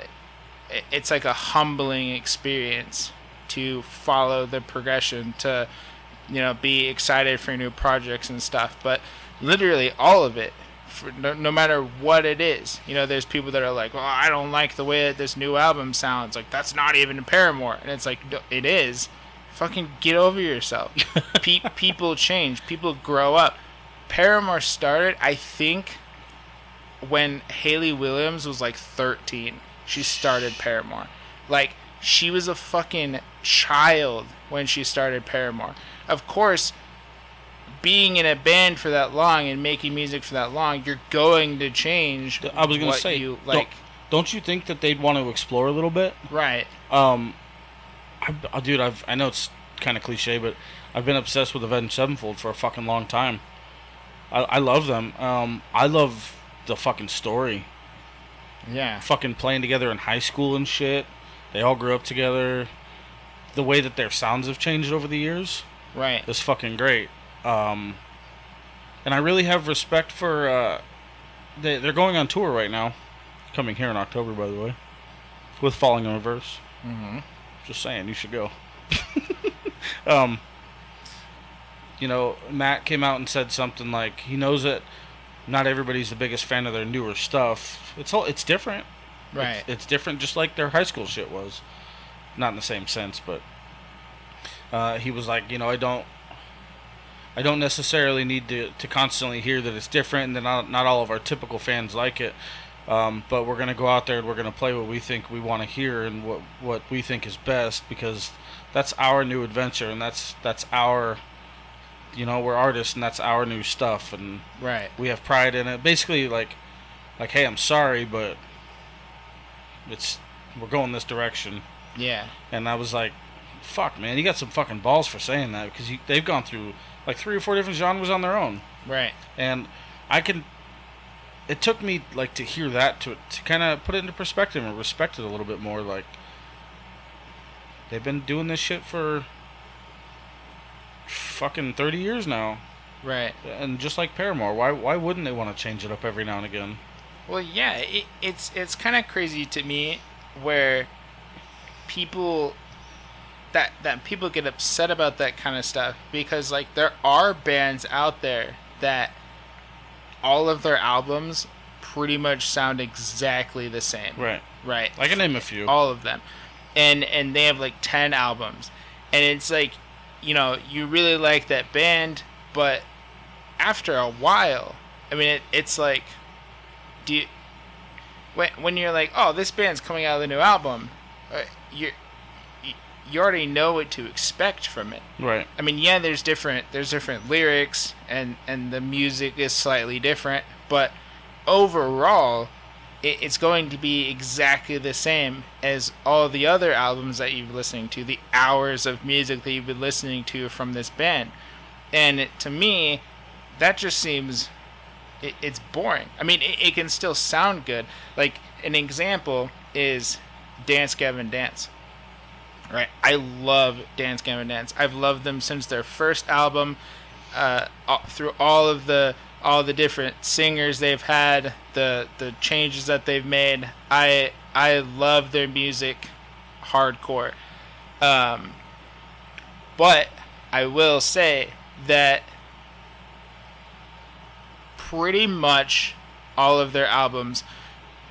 it's like a humbling experience to follow the progression to you know be excited for new projects and stuff. But literally all of it no, no matter what it is you know there's people that are like well i don't like the way that this new album sounds. Like that's not even paramore. And it's like "No, it is fucking get over yourself Pe- people change people grow up paramore started i think when hayley williams was like 13 she started paramore like she was a fucking child when she started paramore of course being in a band for that long and making music for that long, you're going to change.
I was gonna say,
you
don't-
like.
Don't you think that they'd want to explore a little bit?
Right.
Um, I, dude, I've I know it's kind of cliche, but I've been obsessed with Avenged Sevenfold for a fucking long time. I, I love them. Um, I love the fucking story.
Yeah.
Fucking playing together in high school and shit. They all grew up together. The way that their sounds have changed over the years
Right.
is fucking great. Um, and I really have respect for. Uh, they they're going on tour right now, coming here in October, by the way, with Falling in Reverse.
Mm-hmm.
Just saying, you should go. um, you know, Matt came out and said something like he knows that not everybody's the biggest fan of their newer stuff. It's all it's different.
Right.
It's, it's different, just like their high school shit was. Not in the same sense, but uh, he was like, you know, I don't, I don't necessarily need to, to constantly hear that it's different, and that not not all of our typical fans like it. Um, but we're gonna go out there and we're gonna play what we think we want to hear and what what we think is best because that's our new adventure and that's that's our, you know, we're artists and that's our new stuff and
right.
we have pride in it. Basically, like, like, hey, I'm sorry, but it's we're going this direction.
Yeah.
And I was like, fuck, man, you got some fucking balls for saying that because you, they've gone through like three or four different genres on their own,
Right.
and I can. It took me like to hear that to to kind of put it into perspective and respect it a little bit more. Like they've been doing this shit for fucking thirty years now.
Right.
And just like Paramore, why why wouldn't they want to change it up every now and again?
Well, yeah, it, it's it's kind of crazy to me where people that that people get upset about that kind of stuff because like there are bands out there that all of their albums pretty much sound exactly the same.
Right.
Right.
I can name a few.
all of them and and they have like 10 albums and it's like you know you really like that band but after a while i mean it, it's like do you when, when you're like oh this band's coming out with a new album uh, you already know what to expect from it
Right.
I mean, yeah, there's different there's different lyrics and and the music is slightly different, but overall, it, it's going to be exactly the same as all the other albums that you've been listening to, the hours of music that you've been listening to from this band, and it, to me, that just seems it, it's boring. I mean, it, it can still sound good. Like an example is Dance Gavin Dance. Right. I love Dance Gavin Dance. I've loved them since their first album, uh, through all of the all the different singers they've had, the the changes that they've made. I I love their music, hardcore. Um, but I will say that pretty much all of their albums,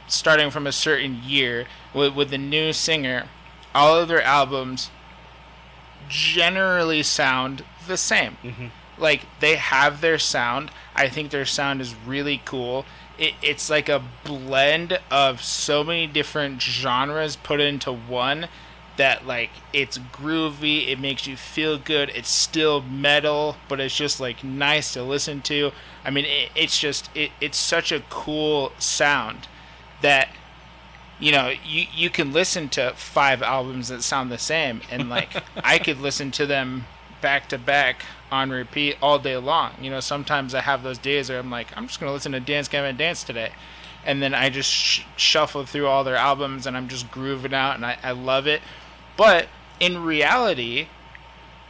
starting from a certain year, with, with the new singer, all of their albums generally sound the same.
Mhm.
Like they have their sound. I think their sound is really cool. It, it's like a blend of so many different genres put into one that like it's groovy it makes you feel good it's still metal but it's just like nice to listen to i mean it, it's just it, it's such a cool sound that you know you you can listen to five albums that sound the same and like i could listen to them back to back on repeat all day long. You know sometimes i have those days where i'm like i'm just gonna listen to dance gavin dance today. And then i just sh- shuffle through all their albums and i'm just grooving out and I, I love it. But in reality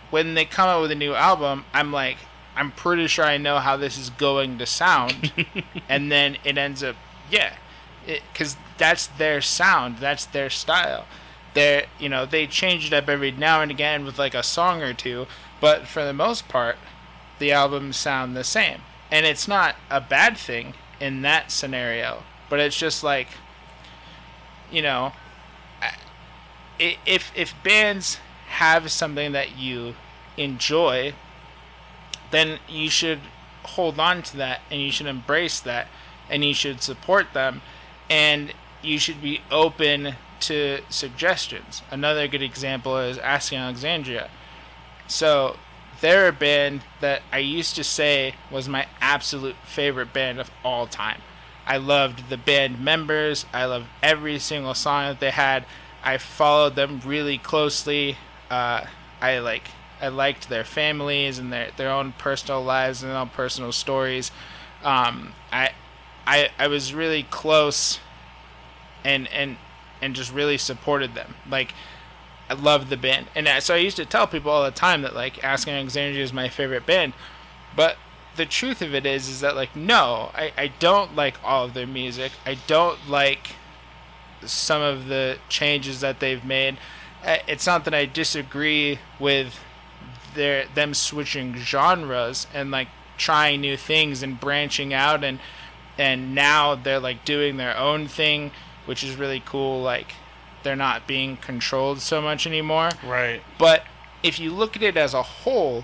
when they come out with a new album i'm like i'm pretty sure i know how this is going to sound. And then it ends up yeah because that's their sound that's their style. They you know they change it up every now and again with like a song or two but for the most part the albums sound the same. And it's not a bad thing in that scenario but it's just like you know if if bands have something that you enjoy then you should hold on to that and you should embrace that and you should support them. And you should be open to suggestions. Another good example is Asking Alexandria. So they're a band that I used to say was my absolute favorite band of all time. I loved the band members. I loved every single song that they had. I followed them really closely. Uh, I like I liked their families and their their own personal lives and their own personal stories. Um, I I I was really close and and and just really supported them. Like I loved the band, and so I used to tell people all the time that like Asking Alexandria is my favorite band, but the truth of it is is that like no, I I don't like all of their music. I don't like some of the changes that they've made. It's not that I disagree with their them switching genres and like trying new things and branching out and and now they're like doing their own thing, which is really cool. Like they're not being controlled so much anymore.
Right.
But if you look at it as a whole,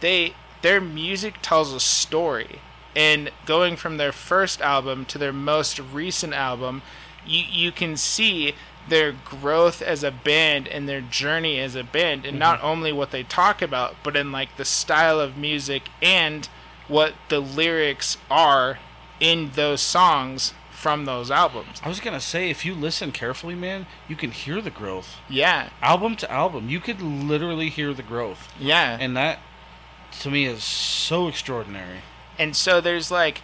they their music tells a story. And going from their first album to their most recent album, you you can see their growth as a band and their journey as a band and mm-hmm. not only what they talk about but in like the style of music and what the lyrics are in those songs from those albums.
I was gonna say, if you listen carefully, man, you can hear the growth.
Yeah.
Album to album, you could literally hear the growth.
Yeah.
And that, to me, is so extraordinary.
And so there's like,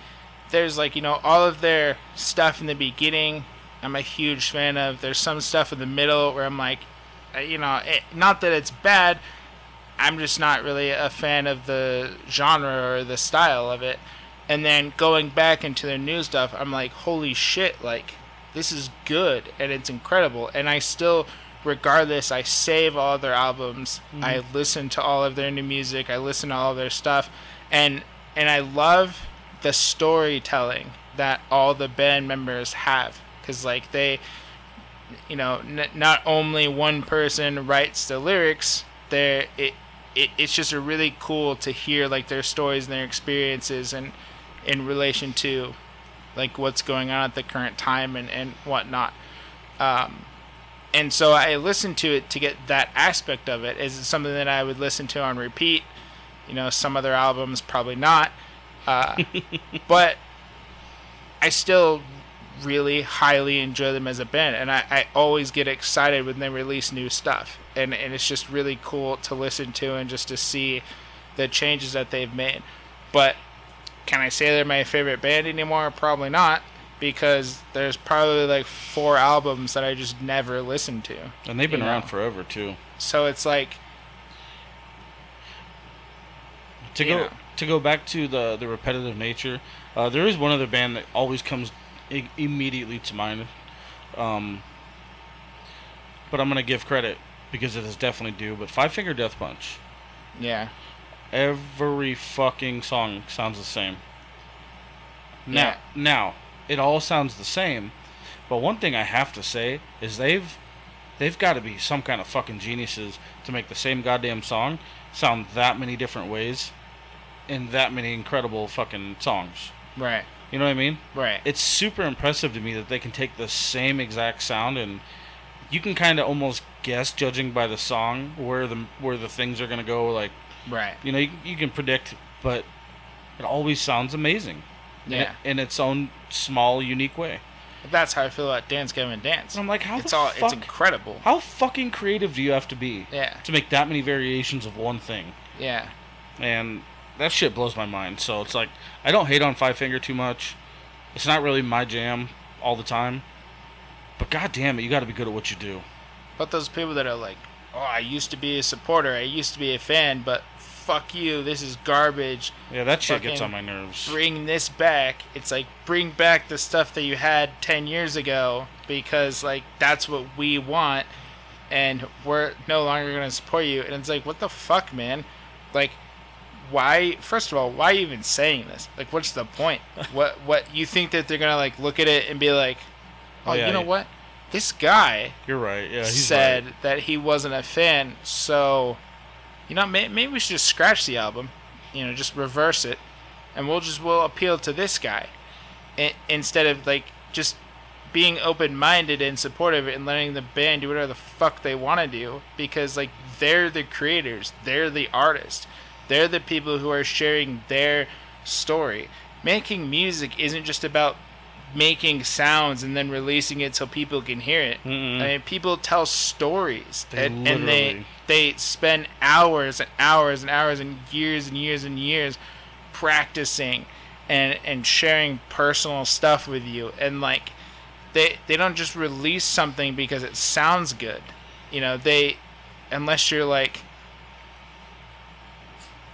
there's like you know all of their stuff in the beginning. I'm a huge fan of. There's some stuff in the middle where I'm like, uh, you know, it, not that it's bad. I'm just not really a fan of the genre or the style of it and then going back into their new stuff i'm like holy shit like this is good and it's incredible. And i still regardless i save all their albums. Mm-hmm. i listen to all of their new music. I listen to all their stuff. And and i love the storytelling that all the band members have. Because like they you know n- not only one person writes the lyrics there it, it it's just a really cool to hear like their stories and their experiences. And in relation to like what's going on at the current time and, and whatnot. Um, and so I listened to it to get that aspect of it. Is it something that I would listen to on repeat? You know, some other albums probably not. Uh, but I still really highly enjoy them as a band, and I, I always get excited when they release new stuff, and and it's just really cool to listen to and just to see the changes that they've made. But can I say they're my favorite band anymore? Probably not, because there's probably like four albums that I just never listened to.
And they've been around know? forever too.
So it's like
to go know. to go back to the the repetitive nature. Uh, there is one other band that always comes I- immediately to mind, um, but I'm gonna give credit because it is definitely due. But Five Finger Death Punch.
Yeah.
Every fucking song sounds the same. Now,
yeah.
now it all sounds the same, but one thing I have to say is they've they've got to be some kind of fucking geniuses to make the same goddamn song sound that many different ways in that many incredible fucking songs.
Right.
You know what I mean?
Right.
It's super impressive to me that they can take the same exact sound and you can kind of almost guess judging by the song where the where the things are going to go like
Right.
You know, you, you can predict, but it always sounds amazing.
Yeah.
In, in its own small, unique way.
That's how I feel about Dance Gavin Dance.
And I'm like, how
it's all
fuck,
it's incredible.
How fucking creative do you have to be?
Yeah.
To make that many variations of one thing.
Yeah.
And that shit blows my mind. So it's like I don't hate on Five Finger too much. It's not really my jam all the time. But god damn it, you got to be good at what you do.
But those people that are like, oh, I used to be a supporter, I used to be a fan, but fuck you, this is garbage.
Yeah, that shit Fucking gets on my nerves.
Bring this back. It's like bring back the stuff that you had 10 years ago because like that's what we want and we're no longer going to support you. And it's like what the fuck, man? Like why first of all, why are you even saying this? Like what's the point? what what you think that they're going to like look at it and be like, "Oh, oh yeah, you know yeah. what? This guy
You're right. Yeah,
said
right.
that he wasn't a fan, so you know, may, maybe we should just scratch the album, you know, just reverse it, and we'll just we'll appeal to this guy, instead of like just being open-minded and supportive and letting the band do whatever the fuck they want to do because like they're the creators, they're the artists, They're the people who are sharing their story. Making music isn't just about making sounds and then releasing it so people can hear it.
Mm-mm.
I mean, people tell stories,
They
and, and they they spend hours and hours and hours and years and years and years practicing and and sharing personal stuff with you and like they they don't just release something because it sounds good you know they unless you're like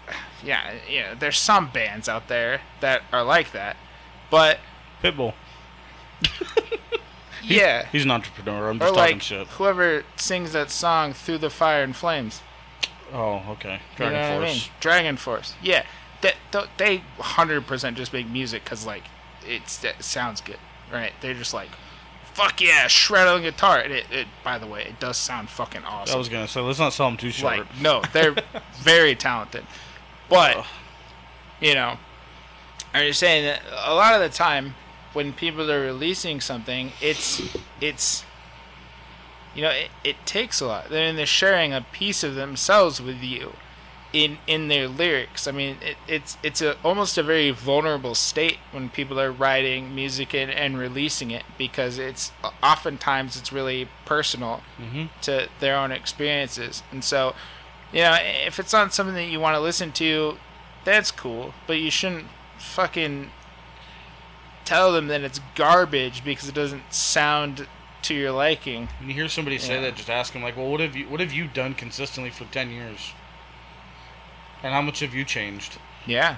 yeah yeah there's some bands out there that are like that but
Pitbull.
Yeah
He's an entrepreneur. I'm
or
just talking
like
shit.
whoever sings that song through the fire and flames
Oh, okay.
You
Dragon
know what I
Force.
mean? DragonForce. Yeah, that th- they hundred percent just make music because like it's it sounds good, right? They're just like, fuck yeah, shred on guitar. And it, it, by the way, it does sound fucking awesome.
I was gonna say, let's not sell them too short.
like, no, they're very talented, but you know, I'm just saying that a lot of the time when people are releasing something, it's it's you know it, it takes a lot. They're, they're sharing a piece of themselves with you in in their lyrics. I mean, it, it's it's a almost a very vulnerable state when people are writing music and, and releasing it because it's oftentimes it's really personal
Mhm.
to their own experiences. And so, you know, if it's not something that you want to listen to, that's cool. But you shouldn't fucking tell them that it's garbage because it doesn't sound to your liking.
When you hear somebody say
Yeah.
that, just ask them like, "Well, what have you what have you done consistently for ten years? And how much have you changed?"
Yeah.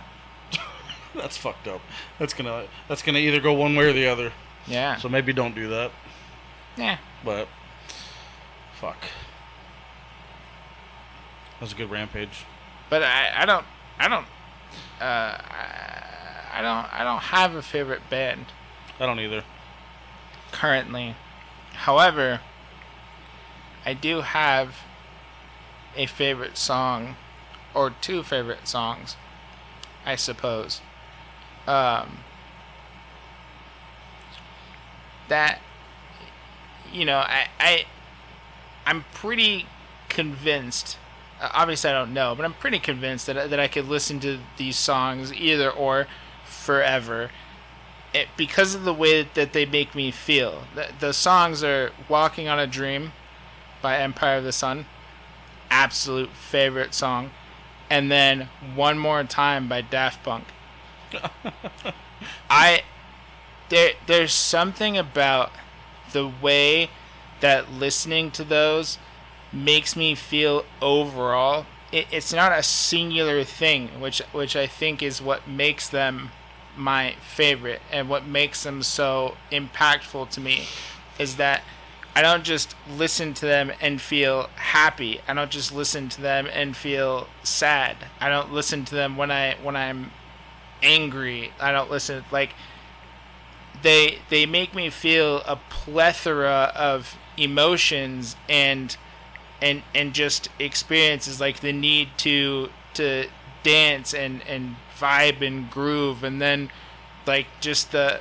That's fucked up. That's gonna that's gonna either go one way or the other.
Yeah.
So maybe don't do that.
Yeah.
But fuck. That was a good rampage.
But I, I don't I don't uh I, I don't I don't have a favorite band
I don't either.
currently. However, I do have a favorite song or two favorite songs, I suppose. Um, that you know, I I I'm pretty convinced. Obviously, I don't know, but I'm pretty convinced that that I could listen to these songs either or forever it, because of the way that they make me feel. The, the songs are "Walking on a Dream" by Empire of the Sun, absolute favorite song, and then "One More Time" by Daft Punk. I there there's something about the way that listening to those makes me feel overall. It, it's not a singular thing, which which I think is what makes them my favorite and what makes them so impactful to me is that I don't just listen to them and feel happy. I don't just listen to them and feel sad. I don't listen to them when I when I'm angry. I don't listen like they they make me feel a plethora of emotions and and and just experiences like the need to to dance and and vibe and groove and then like just the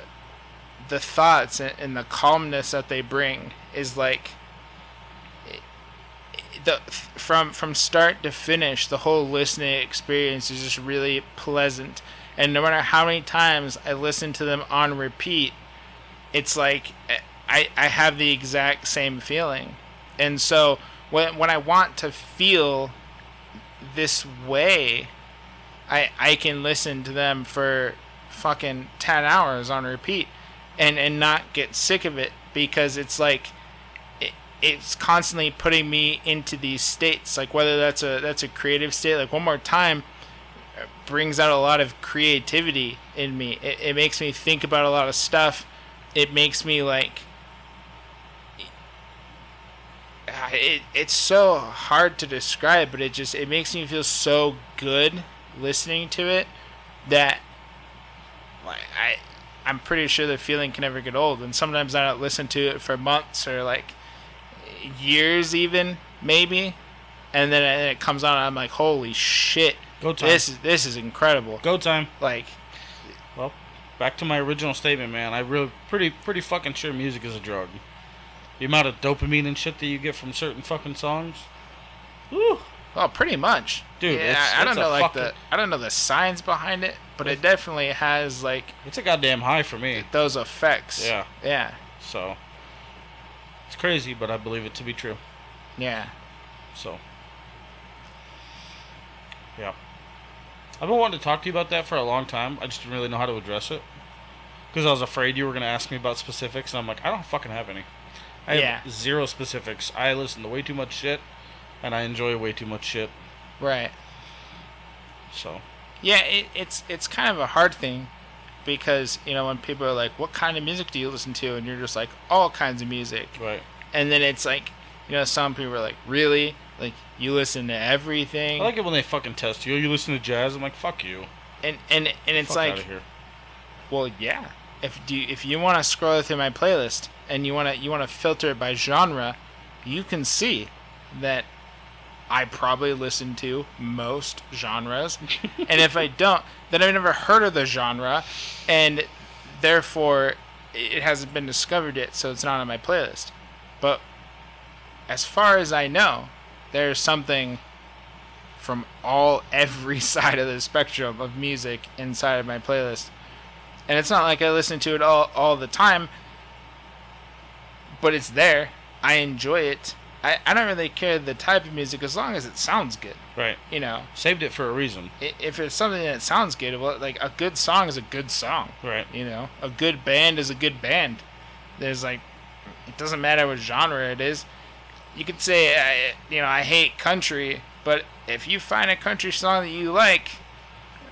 the thoughts and, and the calmness that they bring is like the from from start to finish the whole listening experience is just really pleasant. And no matter how many times I listen to them on repeat it's like I I have the exact same feeling. And so when when I want to feel this way I I can listen to them for fucking 10 hours on repeat and and not get sick of it because it's like it, it's constantly putting me into these states. Like whether that's a that's a creative state like one more time brings out a lot of creativity in me. It, it makes me think about a lot of stuff. It makes me like it, it's so hard to describe but it just it makes me feel so good listening to it that like I I'm pretty sure the feeling can never get old and sometimes I don't listen to it for months or like years even maybe and then it, it comes on and I'm like holy shit
Go time.
this is this is incredible
Go time.
like
Well, back to my original statement, man. I really pretty pretty fucking sure music is a drug. The amount of dopamine and shit that you get from certain fucking songs. Woo.
Well, pretty much,
Dude,
Yeah,
it's-
I, I don't know like
fucking-
the I don't know the science behind it, but it definitely has like
It's a goddamn high for me.
those effects.
Yeah.
Yeah.
So it's crazy, but I believe it to be true.
Yeah.
So yeah, I've been wanting to talk to you about that for a long time. I just didn't really know how to address it because I was afraid you were gonna ask me about specifics, and I'm like, I don't fucking have any. I have zero specifics. I listen to way too much shit, and I enjoy way too much shit.
Right.
So
Yeah, it, it's it's kind of a hard thing because you know when people are like, "What kind of music do you listen to?" and you're just like, "All kinds of music,"
right,
and then it's like, you know, some people are like, "Really? Like you listen to everything?"
I like it when they fucking test you. You listen to jazz. I'm like, fuck you.
and and and it's
Fuck
like,
here.
well, yeah. If do you, if you want to scroll through my playlist and you want to you want to filter it by genre, you can see that I probably listen to most genres, and if I don't, then I've never heard of the genre, and therefore it hasn't been discovered yet, so it's not on my playlist. But as far as I know, there's something from all every side of the spectrum of music inside of my playlist. And it's not like I listen to it all all the time, but it's there. I enjoy it. I, I don't really care the type of music as long as it sounds good.
Right.
You know,
Saved it for a reason.
I- if it's something that sounds good, well, like a good song is a good song.
Right.
You know, a good band is a good band. There's like, it doesn't matter what genre it is. You could say, I, you know, I hate country, but if you find a country song that you like,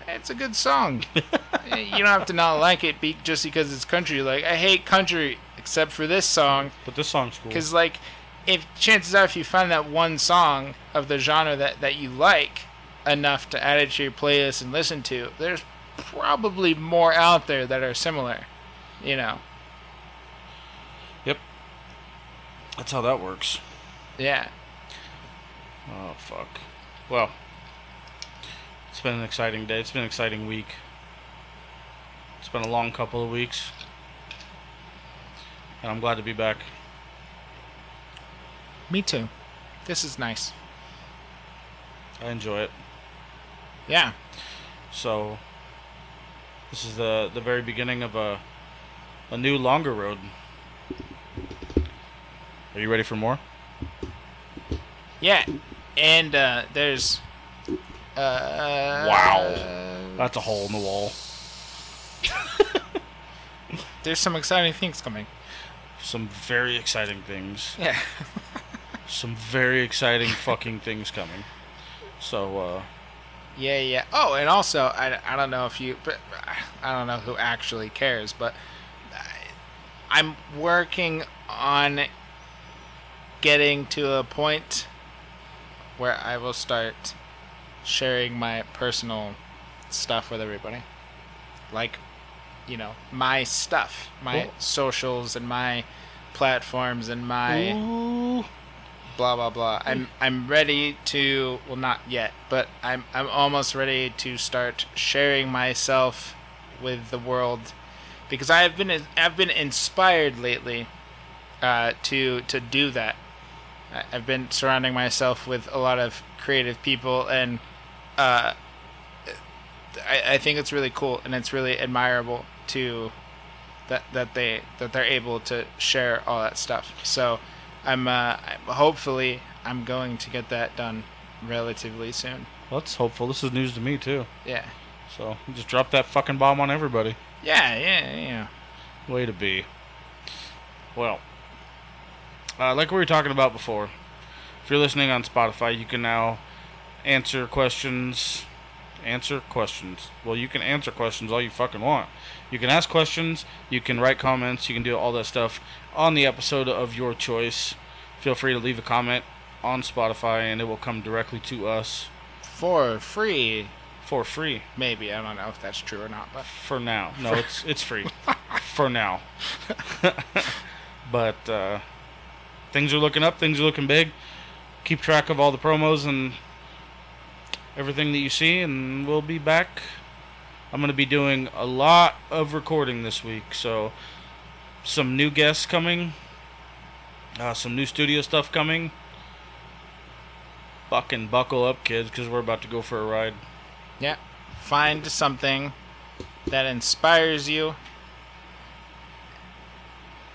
it's a good song. you don't have to not like it be, just because it's country. Like, I hate country except for this song.
But this song's cool.
Because like, if chances are, if you find that one song of the genre that that you like enough to add it to your playlist and listen to, there's probably more out there that are similar. You know,
Yep. That's how that works.
yeah,
Oh fuck. Well, it's been an exciting day. It's been an exciting week. It's been a long couple of weeks. And I'm glad to be back.
Me too. This is nice.
I enjoy it.
Yeah,
So this is the the very beginning of a a new longer road. Are you ready for more?
yeah, and uh, there's. Uh,
Wow. That's a hole in the wall.
There's some exciting things coming.
Some very exciting things.
Yeah.
Some very exciting fucking things coming. So uh
Yeah, yeah. Oh, and also, I, I don't know if you, but I don't know who actually cares, but I, I'm working on getting to a point where I will start sharing my personal stuff with everybody. Like, you know, my stuff, my
Cool.
socials and my platforms and my
Ooh.
Blah blah blah. I'm I'm ready to well not yet, but I'm I'm almost ready to start sharing myself with the world because I have been I've been inspired lately uh, to to do that. I've been surrounding myself with a lot of creative people and uh, I, I think it's really cool and it's really admirable to that that they that they're able to share all that stuff. So I'm uh, hopefully I'm going to get that done relatively soon.
Well, that's hopeful. This is news to me too.
Yeah.
So just drop that fucking bomb on everybody.
Yeah, yeah, yeah.
Way to be. Well, uh, like we were talking about before, if you're listening on Spotify, you can now answer questions. Answer questions. Well, you can answer questions all you fucking want. You can ask questions, you can write comments, you can do all that stuff on the episode of your choice. Feel free to leave a comment on Spotify and it will come directly to us
For free,
for free.
maybe. I don't know if that's true or not, but
For now. No, it's it's free. For now. but uh, things are looking up, things are looking big. Keep track of all the promos and everything that you see and we'll be back. I'm going to be doing a lot of recording this week, so some new guests coming, uh, some new studio stuff coming. Fucking buckle up, kids, because we're about to go for a ride.
Yeah. Find something that inspires you.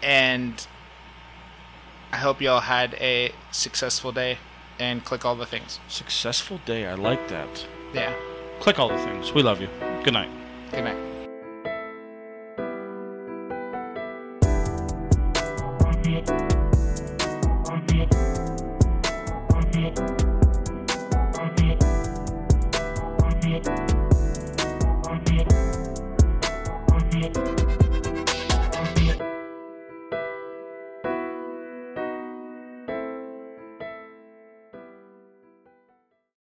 And I hope you all had a successful day and click all the things.
Successful day. I like that.
Yeah.
Click all the things. We love you. Good night.
Good night.